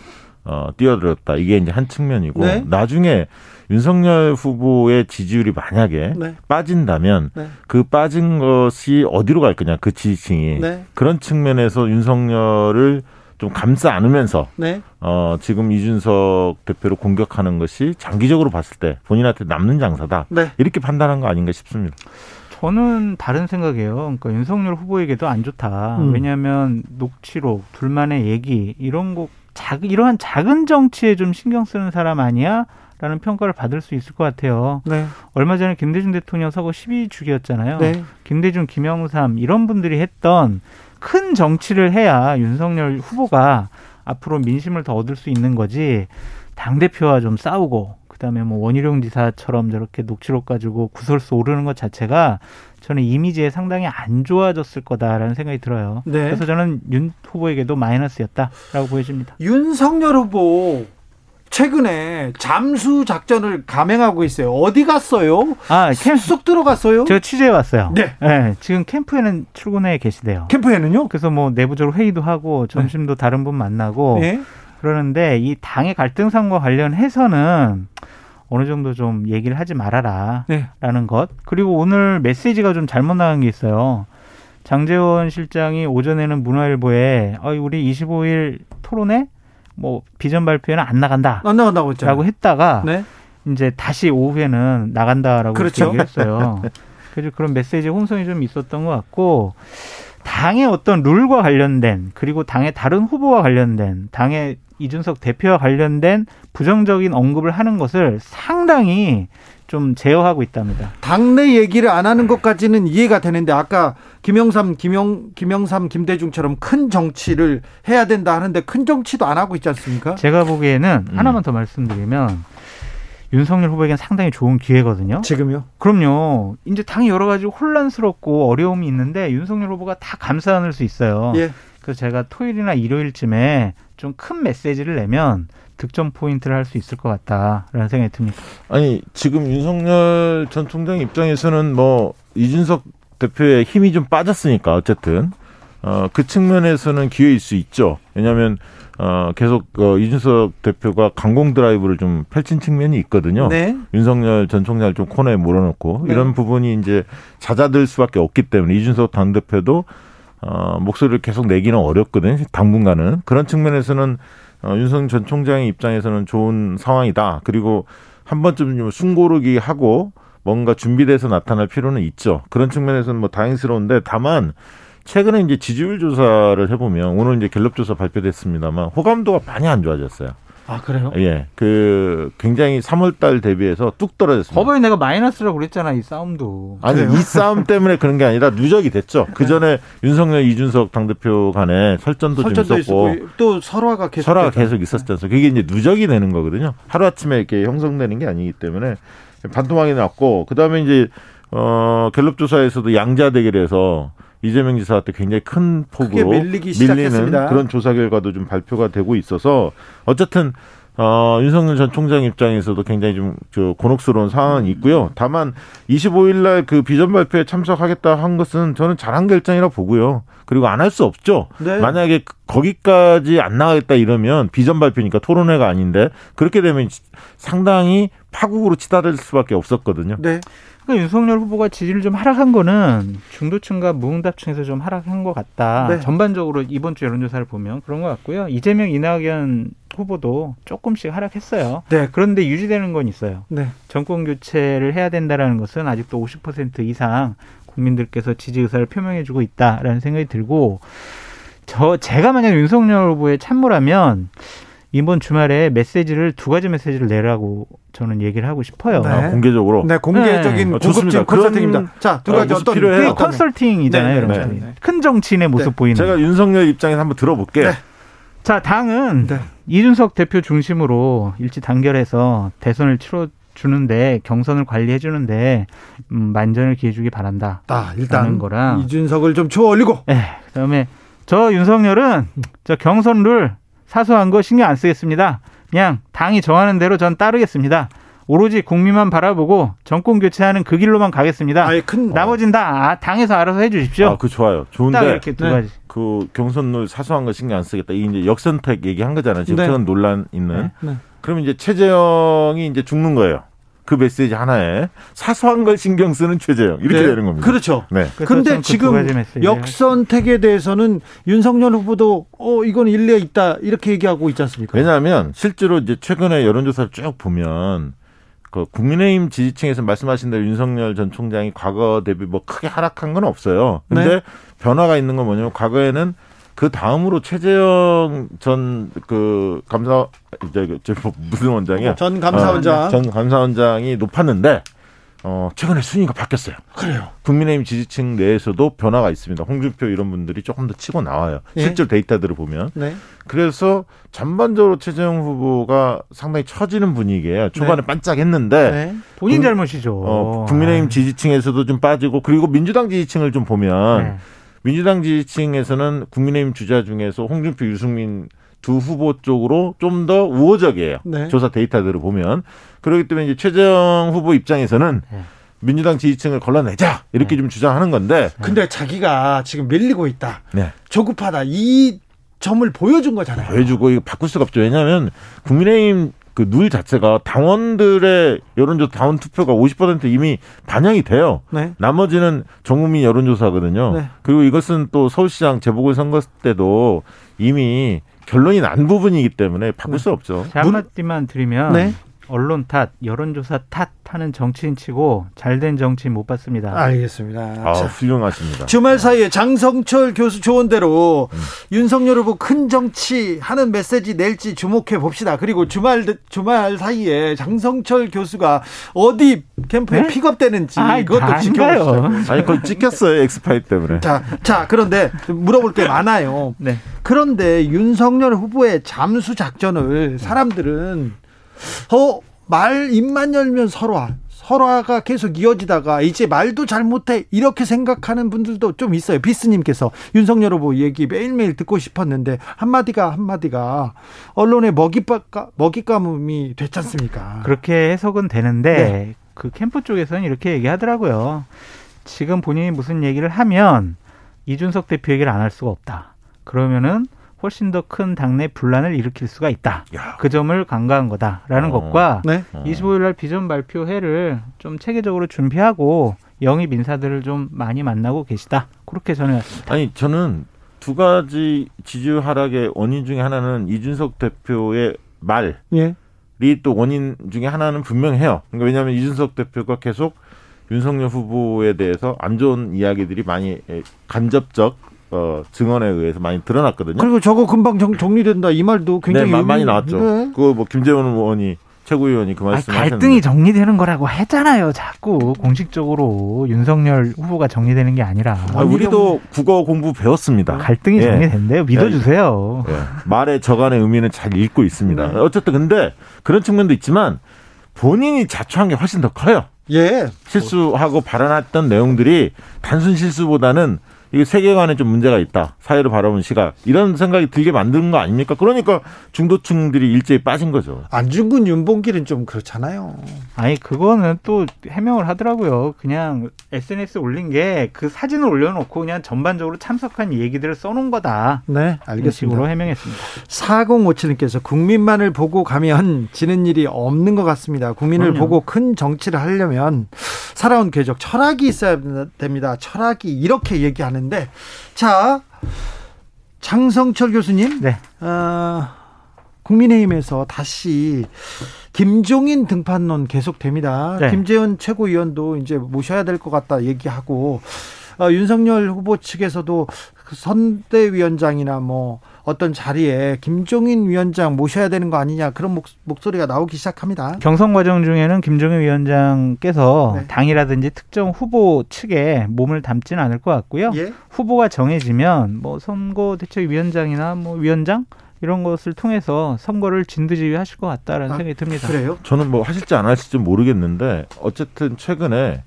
어, 뛰어들었다. 이게 이제 한 측면이고 네. 나중에 윤석열 후보의 지지율이 만약에 네. 빠진다면 네. 그 빠진 것이 어디로 갈 거냐 그 지지층이 네. 그런 측면에서 윤석열을 좀 감싸 안으면서 네. 어, 지금 이준석 대표를 공격하는 것이 장기적으로 봤을 때 본인한테 남는 장사다 네. 이렇게 판단한 거 아닌가 싶습니다. 저는 다른 생각이에요. 그러니까 윤석열 후보에게도 안 좋다. 음. 왜냐하면 녹취록, 둘만의 얘기 이런 거 작, 이러한 작은 정치에 좀 신경 쓰는 사람 아니야? 라는 평가를 받을 수 있을 것 같아요. 네. 얼마 전에 김대중 대통령 서거 12주기였잖아요. 네. 김대중, 김영삼 이런 분들이 했던 큰 정치를 해야 윤석열 후보가 앞으로 민심을 더 얻을 수 있는 거지 당 대표와 좀 싸우고 그다음에 뭐 원희룡 지사처럼 저렇게 녹취록 가지고 구설수 오르는 것 자체가 저는 이미지에 상당히 안 좋아졌을 거다라는 생각이 들어요. 네. 그래서 저는 윤 후보에게도 마이너스였다라고 보여집니다. 윤석열 후보 최근에 잠수 작전을 감행하고 있어요. 어디 갔어요? 아, 캠... 쑥 들어갔어요? 제가 취재해 왔어요. 네. 네. 지금 캠프에는 출근해 계시대요. 캠프에는요? 그래서 뭐 내부적으로 회의도 하고 점심도 네. 다른 분 만나고 네. 그러는데 이 당의 갈등상과 관련해서는 어느 정도 좀 얘기를 하지 말아라. 네. 라는 것. 그리고 오늘 메시지가 좀 잘못 나간 게 있어요. 장재원 실장이 오전에는 문화일보에 어, 우리 25일 토론회 뭐 비전 발표에는 안 나간다. 안 나간다고 했잖아요. 라고 했다가 네? 이제 다시 오후에는 나간다라고 그렇죠. 얘기했어요. *laughs* 그래서 그런 메시지 혼선이 좀 있었던 것 같고 당의 어떤 룰과 관련된 그리고 당의 다른 후보와 관련된 당의 이준석 대표와 관련된 부정적인 언급을 하는 것을 상당히 좀 제어하고 있답니다. 당내 얘기를 안 하는 것까지는 이해가 되는데 아까 김영삼, 김영, 김영삼, 김대중처럼 큰 정치를 해야 된다 하는데 큰 정치도 안 하고 있지 않습니까? 제가 보기에는 음. 하나만 더 말씀드리면 윤석열 후보에겐 상당히 좋은 기회거든요. 지금요? 그럼요. 이제 당이 여러 가지 혼란스럽고 어려움이 있는데 윤석열 후보가 다 감싸 안을 수 있어요. 예. 그래서 제가 토요일이나 일요일쯤에 좀 큰 메시지를 내면 득점 포인트를 할 수 있을 것 같다라는 생각이 듭니다. 아니 지금 윤석열 전 총장 입장에서는 뭐 이준석 대표의 힘이 좀 빠졌으니까 어쨌든 어, 그 측면에서는 기회일 수 있죠. 왜냐하면 어, 계속 어, 이준석 대표가 강공 드라이브를 좀 펼친 측면이 있거든요. 네. 윤석열 전 총장을 좀 코너에 몰아넣고 네. 이런 부분이 이제 잦아들 수밖에 없기 때문에 이준석 당 대표도 어, 목소리를 계속 내기는 어렵거든요. 당분간은 그런 측면에서는 어, 윤석열 전 총장의 입장에서는 좋은 상황이다. 그리고 한 번쯤 좀 숨고르기 하고 뭔가 준비돼서 나타날 필요는 있죠. 그런 측면에서는 뭐 다행스러운데 다만 최근에 이제 지지율 조사를 해보면 오늘 이제 갤럽 조사 발표됐습니다만 호감도가 많이 안 좋아졌어요. 아 그래요? 예, 그 굉장히 3월달 대비해서 뚝 떨어졌습니다. 저번에 내가 마이너스라고 그랬잖아 이 싸움도. 아니 그래요? 이 싸움 때문에 그런 게 아니라 누적이 됐죠. 그 전에 윤석열 이준석 당 대표 간에 설전도, 설전도 좀 있었고, 또 설화가 계속 설화가 계속 않습니까? 그게 이제 누적이 되는 거거든요. 하루 아침에 이렇게 형성되는 게 아니기 때문에 반토막이 났고 그 다음에 이제 어 갤럽 조사에서도 양자 대결에서 이재명 지사한테 굉장히 큰 폭으로 밀리는 시작했습니다. 그런 조사 결과도 좀 발표가 되고 있어서 어쨌든 어, 윤석열 전 총장 입장에서도 굉장히 좀, 저, 곤혹스러운 상황은 있고요. 다만, 25일날 그 비전 발표에 참석하겠다 한 것은 저는 잘한 결정이라고 보고요. 그리고 안 할 수 없죠. 네. 만약에 거기까지 안 나가겠다 이러면 비전 발표니까 토론회가 아닌데, 그렇게 되면 상당히 파국으로 치달을 수밖에 없었거든요. 네. 그러니까 윤석열 후보가 지지를 좀 하락한 거는 중도층과 무응답층에서 좀 하락한 것 같다. 네. 전반적으로 이번 주 여론조사를 보면 그런 것 같고요. 이재명, 이낙연 후보도 조금씩 하락했어요. 네. 그런데 유지되는 건 있어요. 네. 정권 교체를 해야 된다라는 것은 아직도 50% 이상 국민들께서 지지 의사를 표명해주고 있다라는 생각이 들고 저 제가 만약 윤석열 후보의 참모라면 이번 주말에 메시지를 두 가지 메시지를 내라고 저는 얘기를 하고 싶어요. 네. 아, 공개적으로. 네, 공개적인 네. 고급진 컨설팅입니다. 자, 두 가지 아, 어떤 필요해요. 컨설팅이잖아요, 네, 네, 네. 큰 정치인의 모습 네. 보이는. 제가 윤석열 입장에서 한번 들어볼게요. 자, 당은 이준석 대표 중심으로 일치 단결해서 대선을 치러 주는데 경선을 관리해 주는데 음, 만전을 기해 주기 바란다. 아, 일단 거랑 이준석을 좀 추어 올리고. 네. 그다음에 저 윤석열은 저 경선 룰 사소한 거 신경 안 쓰겠습니다. 그냥 당이 정하는 대로 전 따르겠습니다. 오로지 국민만 바라보고 정권 교체하는 그 길로만 가겠습니다. 아니, 큰 나머진 다 아, 당에서 알아서 해 주십시오. 아, 그 좋아요. 좋은데 이렇게 두 네. 가지. 그 경선룰 사소한 거 신경 안 쓰겠다. 이 이제 역선택 얘기한 거잖아요. 지금 네. 최근 논란 있는. 네. 네. 그러면 이제 최재형이 이제 죽는 거예요. 그 메시지 하나에 사소한 걸 신경 쓰는 최재형 이렇게 네. 되는 겁니다. 그렇죠. 네. 그런데 그 지금 역선택에 대해서는 윤석열 후보도 어 이건 일리가 있다 이렇게 얘기하고 있지 않습니까? 왜냐하면 실제로 이제 최근에 여론조사를 쭉 보면 그 국민의힘 지지층에서 말씀하신 대로 윤석열 전 총장이 과거 대비 뭐 크게 하락한 건 없어요. 근데 네. 변화가 있는 건 뭐냐면 과거에는 그 다음으로 최재형 전 그 감사 이제 저뭐 무슨 원장이야? 전 감사원장. 어, 전 감사원장이 높았는데 어 최근에 순위가 바뀌었어요. 그래요. 국민의힘 지지층 내에서도 변화가 있습니다. 홍준표 이런 분들이 조금 더 치고 나와요. 예? 실제 데이터들을 보면. 네. 그래서 전반적으로 최재형 후보가 상당히 처지는 분위기예요. 초반에 네. 반짝했는데 네. 본인 잘못이죠. 어, 국민의힘 지지층에서도 좀 빠지고 그리고 민주당 지지층을 좀 보면. 네. 민주당 지지층에서는 국민의힘 주자 중에서 홍준표, 유승민 두 후보 쪽으로 좀 더 우호적이에요. 네. 조사 데이터들을 보면. 그렇기 때문에 이제 최재형 후보 입장에서는 네. 민주당 지지층을 걸러내자 이렇게 네. 좀 주장하는 건데. 근데 자기가 지금 밀리고 있다. 네. 조급하다. 이 점을 보여준 거잖아요. 보여주고 이거 바꿀 수가 없죠. 왜냐하면 국민의힘 그눌 자체가 당원들의 여론조사 당원 투표가 50% 이미 반영이 돼요. 네. 나머지는 전국민 여론조사거든요. 네. 그리고 이것은 또 서울시장 재보궐 선거 때도 이미 결론이 난 부분이기 때문에 바꿀 네. 수 없죠. 한마디만 드리면 네. 언론 탓, 여론조사 탓 하는 정치인 치고 잘된 정치인 못 봤습니다. 알겠습니다. 아, 자, 훌륭하십니다. 주말 사이에 장성철 교수 조언대로 음. 윤석열 후보 큰 정치 하는 메시지 낼지 주목해 봅시다. 그리고 주말 주말 사이에 장성철 교수가 어디 캠프에 네? 픽업되는지 아, 그것도 지켜보시죠. 아니, 그걸 찍혔어요. 엑스파일 때문에. 자, 자, 그런데 물어볼 게 많아요. 네. 그런데 윤석열 후보의 잠수 작전을 사람들은 어, 말 입만 열면 설화. 설화가 계속 이어지다가 이제 말도 잘 못해 이렇게 생각하는 분들도 좀 있어요. 비스님께서 윤석열 후보 얘기 매일매일 듣고 싶었는데 한마디가 한마디가 언론의 먹잇감, 먹잇감이 됐지 않습니까? 그렇게 해석은 되는데 네. 그 캠프 쪽에서는 이렇게 얘기하더라고요. 지금 본인이 무슨 얘기를 하면 이준석 대표 얘기를 안 할 수가 없다. 그러면은 훨씬 더 큰 당내 분란을 일으킬 수가 있다. 야. 그 점을 간과한 거다라는 어. 것과 네? 25일 날 비전 발표회를 좀 체계적으로 준비하고 영입 인사들을 좀 많이 만나고 계시다. 그렇게 전해왔습니다. 아니 저는 두 가지 지지율 하락의 원인 중에 하나는 이준석 대표의 말이 예. 또 원인 중에 하나는 분명해요. 그러니까 왜냐하면 이준석 대표가 계속 윤석열 후보에 대해서 안 좋은 이야기들이 많이 간접적 어, 증언에 의해서 많이 드러났거든요. 그리고 저거 금방 정, 정리된다 이 말도 굉장히 네, 많이 나왔죠. 네. 그거 뭐 김재원 의원이 최고위원이 그 말씀 아니, 갈등이 정리되는 거라고 했잖아요. 자꾸 공식적으로 윤석열 후보가 정리되는 게 아니라. 아, 우리도 국어 공부 배웠습니다. 갈등이 예. 정리된대요. 믿어주세요. 예. 말의 저간의 의미는 잘 읽고 있습니다. 네. 어쨌든 근데 그런 측면도 있지만 본인이 자초한 게 훨씬 더 커요. 예. 실수하고 발언했던 내용들이 단순 실수보다는 이게 세계관에 좀 문제가 있다. 사회를 바라보는 시각. 이런 생각이 들게 만드는 거 아닙니까? 그러니까 중도층들이 일제히 빠진 거죠. 안중근 윤봉길은 좀 그렇잖아요. 아니, 그거는 또 해명을 하더라고요. 그냥 SNS 올린 게 그 사진을 올려놓고 그냥 전반적으로 참석한 얘기들을 써놓은 거다. 네, 알겠습니다. 식으로 해명했습니다. 4057님께서 국민만을 보고 가면 지는 일이 없는 것 같습니다. 국민을 그럼요. 보고 큰 정치를 하려면 살아온 궤적, 철학이 있어야 됩니다. 철학이 이렇게 얘기하는 있는데 자 장성철 교수님, 네. 어, 국민의힘에서 다시 김종인 등판론 계속됩니다. 네. 김재원 최고위원도 이제 모셔야 될 것 같다 얘기하고 어, 윤석열 후보 측에서도 선대위원장이나 뭐 어떤 자리에 김종인 위원장 모셔야 되는 거 아니냐 그런 목, 소리가 나오기 시작합니다. 경선 과정 중에는 김종인 위원장께서 네. 당이라든지 특정 후보 측에 몸을 담지는 않을 것 같고요. 예? 후보가 정해지면 뭐 선거대책위원장이나 뭐 위원장 이런 것을 통해서 선거를 진두지휘하실 것 같다라는 아, 생각이 듭니다. 그래요? 저는 뭐 하실지 안 하실지 모르겠는데 어쨌든 최근에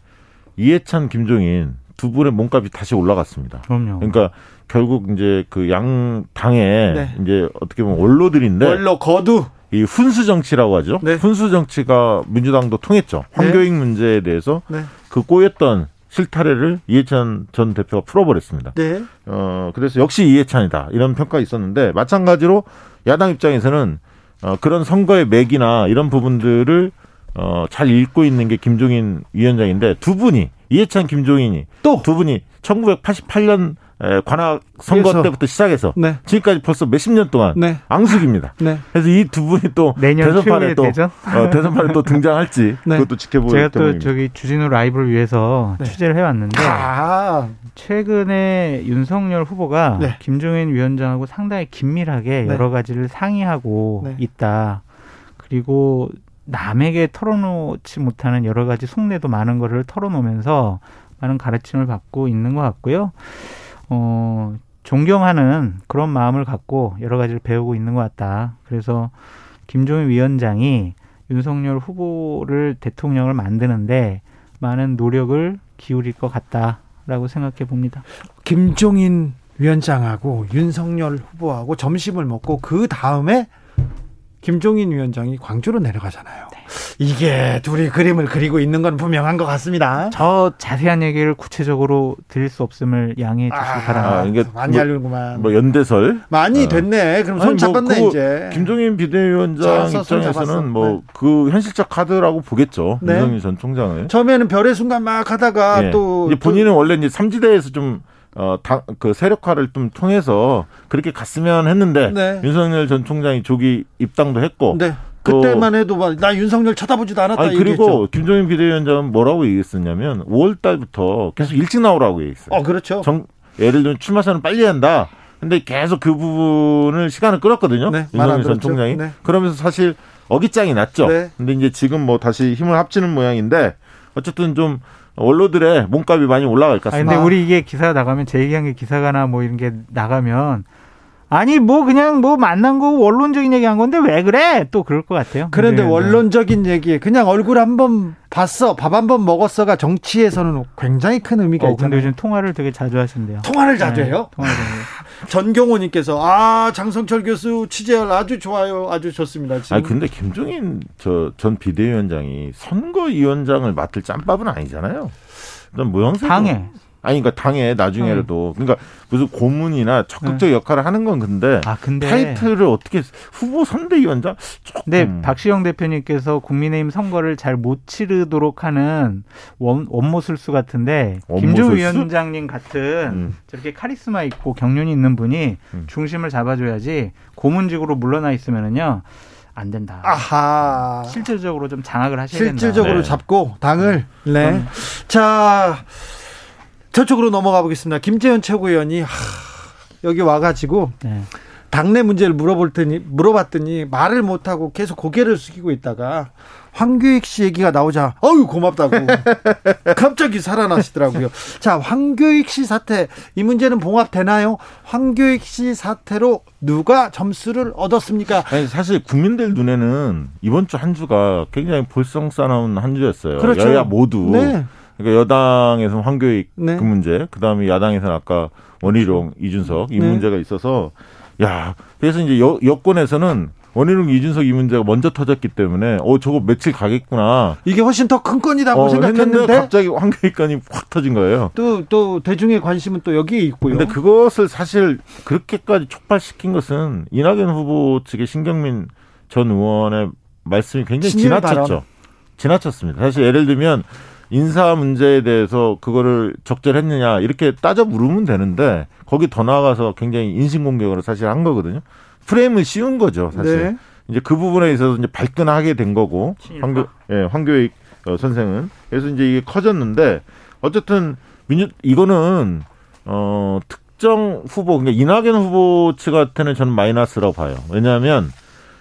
이해찬, 김종인 두 분의 몸값이 다시 올라갔습니다. 그럼요. 그러니까 결국 이제 그 양 당에 네. 이제 어떻게 보면 원로들인데 원로 거두 이 훈수 정치라고 하죠. 네. 훈수 정치가 민주당도 통했죠. 황교익 네. 문제에 대해서 네. 그 꼬였던 실타래를 이해찬 전 대표가 풀어버렸습니다. 네. 어 그래서 역시 이해찬이다 이런 평가 있었는데 마찬가지로 야당 입장에서는 어, 그런 선거의 맥이나 이런 부분들을 어, 잘 읽고 있는 게 김종인 위원장인데 두 분이 이해찬 김종인이 또 두 분이 1988년 관악 선거 그래서. 때부터 시작해서 네. 지금까지 벌써 몇십 년 동안 네. 앙숙입니다. 네. 그래서 이 두 분이 또 대선판에 또 대전? 어, 대선판에 또 등장할지 *laughs* 네. 그것도 지켜보고 제가 또 때문입니다. 저기 주진우 라이브를 위해서 네. 취재를 해왔는데 아. 최근에 윤석열 후보가 네. 김종인 위원장하고 상당히 긴밀하게 여러 가지를 상의하고 있다. 그리고 남에게 털어놓지 못하는 여러 가지 속내도 많은 것을 털어놓으면서 많은 가르침을 받고 있는 것 같고요. 어, 존경하는 그런 마음을 갖고 여러 가지를 배우고 있는 것 같다. 그래서 김종인 위원장이 윤석열 후보를 대통령을 만드는데 많은 노력을 기울일 것 같다라고 생각해 봅니다. 김종인 위원장하고 윤석열 후보하고 점심을 먹고 그 다음에 김종인 위원장이 광주로 내려가잖아요. 네. 이게 둘이 그림을 그리고 있는 건 분명한 것 같습니다. 저 자세한 얘기를 구체적으로 드릴 수 없음을 양해해 주시기 아, 바랍니다. 아, 이게 많이 뭐, 알는구만. 뭐 연대설 많이 어. 됐네. 그럼 손 잡았네 뭐 이제. 김종인 비대위원장 입장에서는 뭐그 네. 현실적 카드라고 보겠죠. 네. 윤석열 전 총장을. 처음에는 별의 순간 막 하다가 네. 또 이제 본인은 또... 원래 이제 삼지대에서 좀 어, 당, 그 세력화를 좀 통해서 그렇게 갔으면 했는데 네. 윤석열 전 총장이 조기 입당도 했고 네. 그때만 해도 나 윤석열 쳐다보지도 않았다 아니, 그리고 얘기했죠. 김종인 비대위원장은 뭐라고 얘기했었냐면 5월 달부터 계속 일찍 나오라고 얘기했어요. 어, 그렇죠. 정, 예를 들면 출마 선언 빨리 한다. 근데 계속 그 부분을 시간을 끌었거든요. 네, 윤석열 전 총장이. 네. 그러면서 사실 어깃장이 났죠. 네. 근데 이제 지금 뭐 다시 힘을 합치는 모양인데 어쨌든 좀 원로들의 몸값이 많이 올라갈 것 같습니다. 아, 근데 우리 이게 기사 나가면 제 얘기한 게 기사가나 뭐 이런 게 나가면 아니 뭐 그냥 뭐 만난 거 원론적인 얘기 한 건데 왜 그래 또 그럴 것 같아요. 그런데 네, 원론적인 얘기 그냥 얼굴 한 번 봤어 밥 한 번 먹었어가 정치에서는 굉장히 큰 의미가 어, 있잖아요. 근데 요즘 통화를 되게 자주 하신대요. 통화를 자주 네, 해요? 통화를 *laughs* 전경호님께서 아 장성철 교수 취재할 아주 좋아요, 아주 좋습니다. 지금. 아 근데 김종인 저 전 비대위원장이 선거위원장을 맡을 짬밥은 아니잖아요. 난 모양새 당해 아니 그러니까 당에 나중에라도 음. 그러니까 무슨 고문이나 적극적 음. 역할을 하는 건 근데, 아, 근데 타이틀을 어떻게 후보 선대위원장? 조금. 네, 박시영 대표님께서 국민의힘 선거를 잘 못 치르도록 하는 원, 원모술수 같은데 김종 위원장님 같은 음. 저렇게 카리스마 있고 경륜이 있는 분이 음. 중심을 잡아줘야지 고문직으로 물러나 있으면은요. 안 된다. 아하. 실질적으로 좀 장악을 하셔야 된다. 실질적으로 된다. 잡고 당을. 네. 네. 자, 저쪽으로 넘어가 보겠습니다. 김재현 최고위원이 하, 여기 와가지고 네. 당내 문제를 물어볼 테니 물어봤더니 말을 못하고 계속 고개를 숙이고 있다가 황교익 씨 얘기가 나오자 어유 고맙다고 *laughs* 갑자기 살아나시더라고요. 자 황교익 씨 사태 이 문제는 봉합되나요? 황교익 씨 사태로 누가 점수를 얻었습니까? 아니, 사실 국민들 눈에는 이번 주 한 주가 굉장히 볼썽 싸나운 한 주였어요. 그렇죠. 여야 모두. 네. 그러니까 여당에서는 황교익 네. 그 문제, 그 다음에 야당에서는 아까 원희룡, 이준석 이 네. 문제가 있어서 야 그래서 이제 여, 여권에서는 원희룡 이준석 이 문제가 먼저 터졌기 때문에 어 저거 며칠 가겠구나. 이게 훨씬 더 큰 건이라고 어, 생각했는데 갑자기 황교익 건이 확 터진 거예요. 또 또 대중의 관심은 또 여기에 있고요. 근데 그것을 사실 그렇게까지 촉발시킨 것은 이낙연 후보 측의 신경민 전 의원의 말씀이 굉장히 지나쳤죠. 발언. 지나쳤습니다. 사실 예를 들면 인사 문제에 대해서 그거를 적절했느냐 이렇게 따져 물으면 되는데 거기 더 나아가서 굉장히 인신 공격으로 사실 한 거거든요. 프레임을 씌운 거죠, 사실. 네. 이제 그 부분에 있어서 이제 발끈하게 된 거고 황교 예, 황교익 어, 선생은 그래서 이제 이게 커졌는데 어쨌든 민주 이거는 어 특정 후보 그러니까 이낙연 후보 측한테는 저는 마이너스라고 봐요. 왜냐하면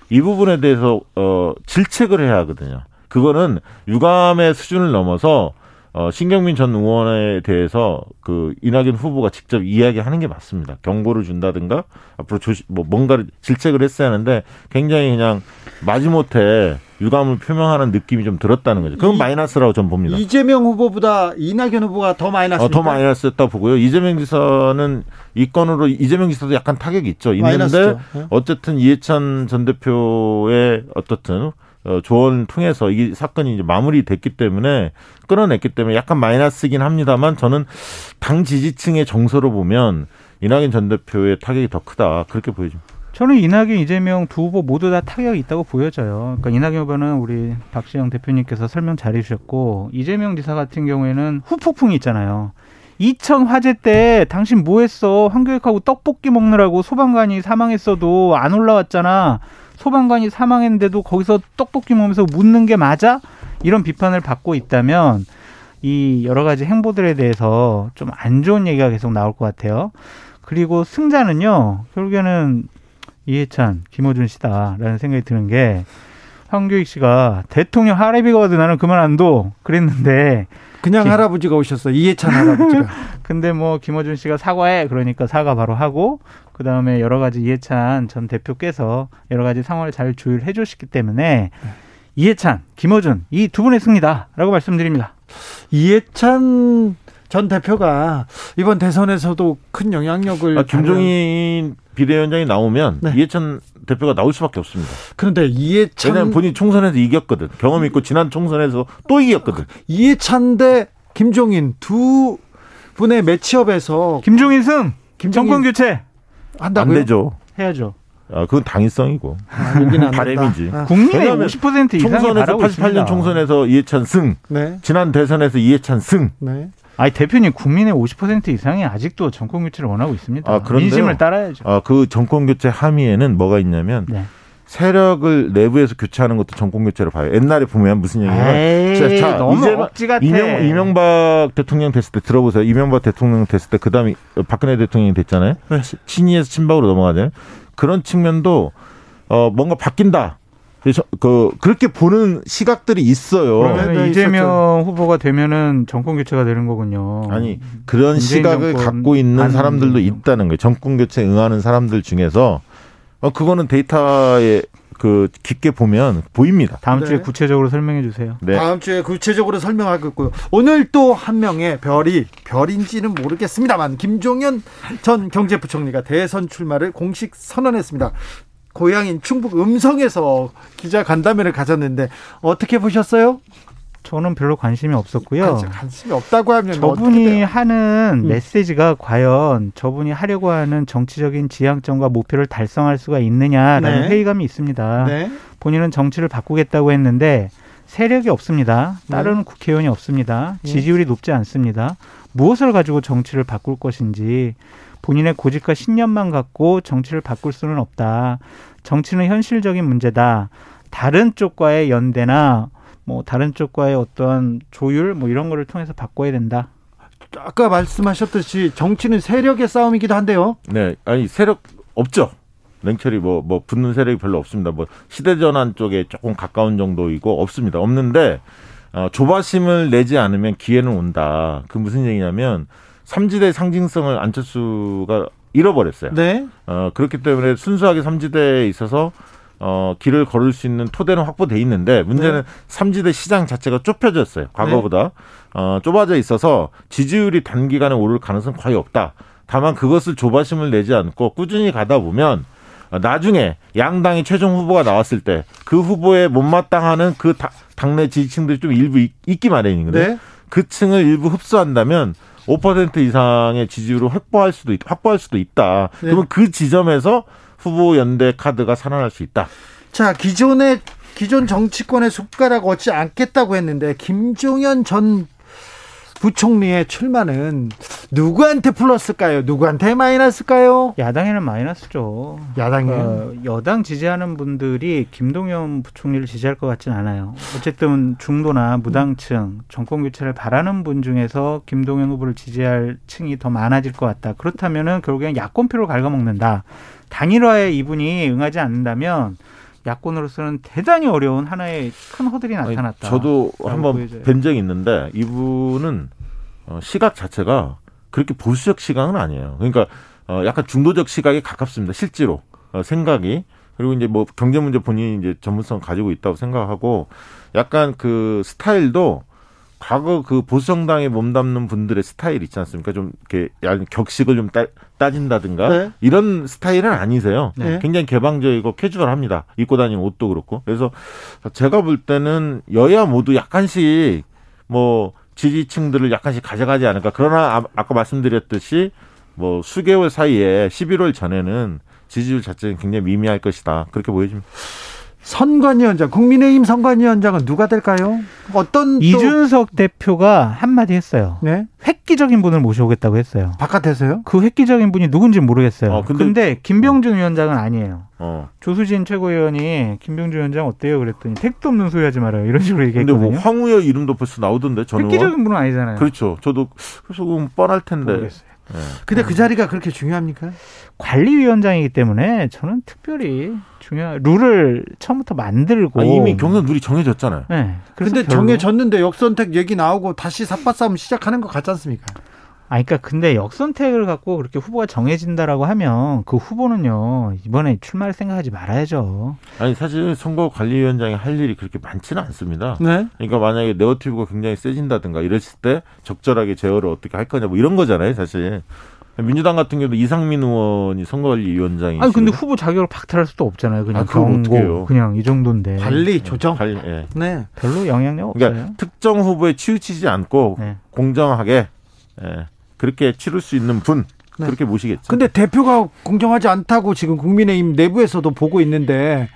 이 부분에 대해서 어 질책을 해야 하거든요. 그거는 유감의 수준을 넘어서 어, 신경민 전 의원에 대해서 그 이낙연 후보가 직접 이야기하는 게 맞습니다. 경고를 준다든가 앞으로 조시, 뭐 뭔가를 질책을 했어야 하는데 굉장히 그냥 마지못해 유감을 표명하는 느낌이 좀 들었다는 거죠. 그건 이, 마이너스라고 전 봅니다. 이재명 후보보다 이낙연 후보가 더 마이너스. 어, 더 마이너스였다 보고요. 이재명 지사는 이 건으로 이재명 지사도 약간 타격이 있죠. 있는데 네. 어쨌든 이해찬 전 대표의 어떻든 어, 조언을 통해서 이 사건이 이제 마무리됐기 때문에 끌어냈기 때문에 약간 마이너스긴 합니다만 저는 당 지지층의 정서로 보면 이낙연 전 대표의 타격이 더 크다 그렇게 보여집니다. 저는 이낙연, 이재명 두 후보 모두 다 타격이 있다고 보여져요. 그러니까 이낙연 후보는 우리 박시영 대표님께서 설명 잘 해 주셨고 이재명 지사 같은 경우에는 후폭풍이 있잖아요. 2000 화재 때 당신 뭐 했어? 황교익하고 떡볶이 먹느라고 소방관이 사망했어도 안 올라왔잖아. 소방관이 사망했는데도 거기서 떡볶이 먹으면서 묻는 게 맞아? 이런 비판을 받고 있다면 이 여러 가지 행보들에 대해서 좀 안 좋은 얘기가 계속 나올 것 같아요. 그리고 승자는요, 결국에는 이해찬, 김호준 씨다라는 생각이 드는 게 황교익 씨가 대통령 할아비가 와도 나는 그만 안 둬. 그랬는데 그냥 김... 할아버지가 오셨어. 이해찬 할아버지가. *laughs* 근데 뭐 김어준 씨가 사과해. 그러니까 사과 바로 하고 그다음에 여러 가지 이해찬 전 대표께서 여러 가지 상황을 잘 조율해 주셨기 때문에 이해찬, 김어준 이 두 분의 승리다라고 말씀드립니다. 이해찬 전 대표가 이번 대선에서도 큰 영향력을 아, 김종인 비대위원장이 나오면 네. 이해찬 대표가 나올 수밖에 없습니다. 그런데 이해찬 왜냐하면 본인 총선에서 이겼거든. 경험 있고 지난 총선에서 또 이겼거든. 이해찬 대 김종인 두 분의 매치업에서 김종인 승, 김종인 정권 교체 한다고요? 안 되죠. 해야죠. 아, 그건 당위성이고. 아, 바램이지. 아. 국민의 50% 이상이 총선에서 88년 있습니다. 총선에서 이해찬 승. 네. 지난 대선에서 이해찬 승. 네. 아니 대표님 국민의 50% 이상이 아직도 정권 교체를 원하고 있습니다. 아, 민심을 따라야죠. 아, 그 정권 교체 함의에는 뭐가 있냐면 네. 세력을 내부에서 교체하는 것도 정권 교체로 봐요. 옛날에 보면 무슨 얘기냐면 자, 너무 억지 같아. 이명, 이명박 대통령 됐을 때 들어보세요. 이명박 대통령 됐을 때 그다음에 박근혜 대통령이 됐잖아요. 네. 친이에서 친박으로 넘어가잖아요. 그런 측면도 어 뭔가 바뀐다. 그래서 그 그렇게 보는 시각들이 있어요. 그러면 네, 이재명 있었죠. 후보가 되면은 정권 교체가 되는 거군요. 아니 그런 시각을 갖고 있는 사람들도 있다는 거예요. 정권 교체 응하는 사람들 중에서 어 그거는 데이터에 그 깊게 보면 보입니다. 다음 네. 주에 구체적으로 설명해 주세요. 네. 다음 주에 구체적으로 설명하겠고요. 오늘 또 한 명의 별이 별인지는 모르겠습니다만 김종현 전 경제부총리가 대선 출마를 공식 선언했습니다. 고향인 충북 음성에서 기자 간담회를 가졌는데 어떻게 보셨어요? 저는 별로 관심이 없었고요. 관심이 없다고 하면 저분이 하는 음. 메시지가 과연 저분이 하려고 하는 정치적인 지향점과 목표를 달성할 수가 있느냐라는 네. 회의감이 있습니다. 네. 본인은 정치를 바꾸겠다고 했는데 세력이 없습니다. 따르는 네. 국회의원이 없습니다. 예. 지지율이 높지 않습니다. 무엇을 가지고 정치를 바꿀 것인지 본인의 고집과 신념만 갖고 정치를 바꿀 수는 없다. 정치는 현실적인 문제다. 다른 쪽과의 연대나 뭐 다른 쪽과의 어떠한 조율 뭐 이런 거를 통해서 바꿔야 된다. 아까 말씀하셨듯이 정치는 세력의 싸움이기도 한데요. 네, 아니 세력 없죠. 냉철이 뭐, 뭐, 붙는 세력이 별로 없습니다. 뭐, 시대전환 쪽에 조금 가까운 정도이고, 없습니다. 없는데, 어, 조바심을 내지 않으면 기회는 온다. 그 무슨 얘기냐면, 삼지대 상징성을 안철수가 잃어버렸어요. 네. 어, 그렇기 때문에 순수하게 삼지대에 있어서 어, 길을 걸을 수 있는 토대는 확보돼 있는데 문제는 네. 삼지대 시장 자체가 좁혀졌어요. 과거보다 네. 어, 좁아져 있어서 지지율이 단기간에 오를 가능성은 거의 없다. 다만 그것을 조바심을 내지 않고 꾸준히 가다 보면 나중에 양당이 최종 후보가 나왔을 때 그 후보에 못마땅하는 그 당내 지지층들이 좀 일부 있, 기 마련이거든요. 네. 그 층을 일부 흡수한다면 5% 이상의 지지율을 확보할 수도 있, 확보할 수도 있다. 네. 그러면 그 지점에서 후보 연대 카드가 살아날 수 있다. 자, 기존의 기존 정치권의 숟가락 얻지 않겠다고 했는데 김종현 전 부총리의 출마는 누구한테 플러스일까요? 누구한테 마이너스일까요? 야당에는 마이너스죠. 야당이 어, 여당 지지하는 분들이 김동연 부총리를 지지할 것 같지는 않아요. 어쨌든 중도나 무당층, 정권 교체를 바라는 분 중에서 김동연 후보를 지지할 층이 더 많아질 것 같다. 그렇다면은 결국엔 야권표를 갉아먹는다. 단일화에 이분이 응하지 않는다면 야권으로서는 대단히 어려운 하나의 큰 허들이 나타났다. 아니, 저도 한번 뵌 적이 있는데 이분은 어, 시각 자체가 그렇게 보수적 시각은 아니에요. 그러니까 어, 약간 중도적 시각에 가깝습니다. 실제로 어, 생각이 그리고 이제 뭐 경제 문제 본인이 이제 전문성 가지고 있다고 생각하고 약간 그 스타일도 과거 그 보수정당에 몸담는 분들의 스타일 있지 않습니까? 좀 이렇게 격식을 좀 따, 따진다든가 네. 이런 스타일은 아니세요. 네. 굉장히 개방적이고 캐주얼합니다. 입고 다니는 옷도 그렇고. 그래서 제가 볼 때는 여야 모두 약간씩 뭐 지지층들을 약간씩 가져가지 않을까. 그러나 아, 아까 말씀드렸듯이 뭐 수개월 사이에 11월 전에는 지지율 자체는 굉장히 미미할 것이다. 그렇게 보여집니다. 선관위원장, 국민의힘 선관위원장은 누가 될까요? 어떤 이준석 대표가 한마디 했어요. 네? 획기적인 분을 모셔오겠다고 했어요. 바깥에서요? 그 획기적인 분이 누군지 모르겠어요. 어, 근데, 근데 김병준 어. 위원장은 아니에요. 어. 조수진 최고위원이 김병준 위원장 어때요? 그랬더니 택도 없는 소리 하지 말아요. 이런 식으로 얘기했거든요. 근데 뭐 황우여 이름도 벌써 나오던데 저는 획기적인 분은 아니잖아요. 그렇죠. 저도 그래서 뻔할 텐데. 모르겠어요. 네. 근데 그 자리가 그렇게 중요합니까? 관리위원장이기 때문에 저는 특별히 중요한 룰을 처음부터 만들고 아, 이미 경선 룰이 정해졌잖아요. 네. 근데 정해졌는데 역선택 얘기 나오고 다시 삿바싸움 시작하는 것 같지 않습니까? 아, 그러니까 근데 역선택을 갖고 그렇게 후보가 정해진다라고 하면 그 후보는요 이번에 출마를 생각하지 말아야죠. 아니 사실 선거관리위원장이 할 일이 그렇게 많지는 않습니다. 네. 그러니까 만약에 네거티브가 굉장히 세진다든가 이랬을 때 적절하게 제어를 어떻게 할 거냐 뭐 이런 거잖아요, 사실. 민주당 같은 경우도 이상민 의원이 선거관리위원장이. 아니 근데 후보 자격을 박탈할 수도 없잖아요. 그냥 아, 경고, 그냥 이 정도인데. 관리 조정. 관리, 예. 네. 별로 영향력 그러니까 없어요. 그러니까 특정 후보에 치우치지 않고 네. 공정하게 예. 그렇게 치를 수 있는 분 네. 그렇게 모시겠죠. 근데 대표가 공정하지 않다고 지금 국민의힘 내부에서도 보고 있는데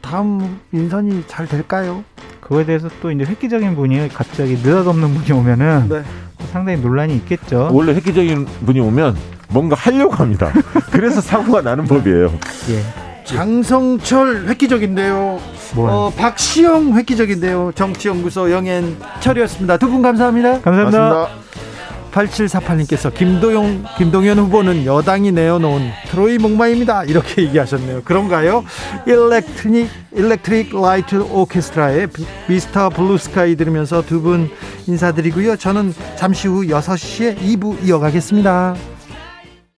다음 인선이 잘 될까요? 그거에 대해서 또 이제 획기적인 분이 갑자기 느닷없는 분이 오면은 네. 상당히 논란이 있겠죠. 원래 획기적인 분이 오면 뭔가 하려고 합니다. *laughs* 그래서 사고가 나는 법이에요. 예. 장성철 획기적인데요. 어, 박시영 획기적인데요. 정치연구소 영앤철이었습니다. 두 분 감사합니다. 감사합니다. 감사합니다. 8748님께서 김도영, 김동연 후보는 여당이 내어놓은 트로이 목마입니다. 이렇게 얘기하셨네요. 그런가요? Electric, Electric Light Orchestra의 Mr. Blue Sky 들으면서 두 분 인사드리고요. 저는 잠시 후 6시에 2부 이어가겠습니다.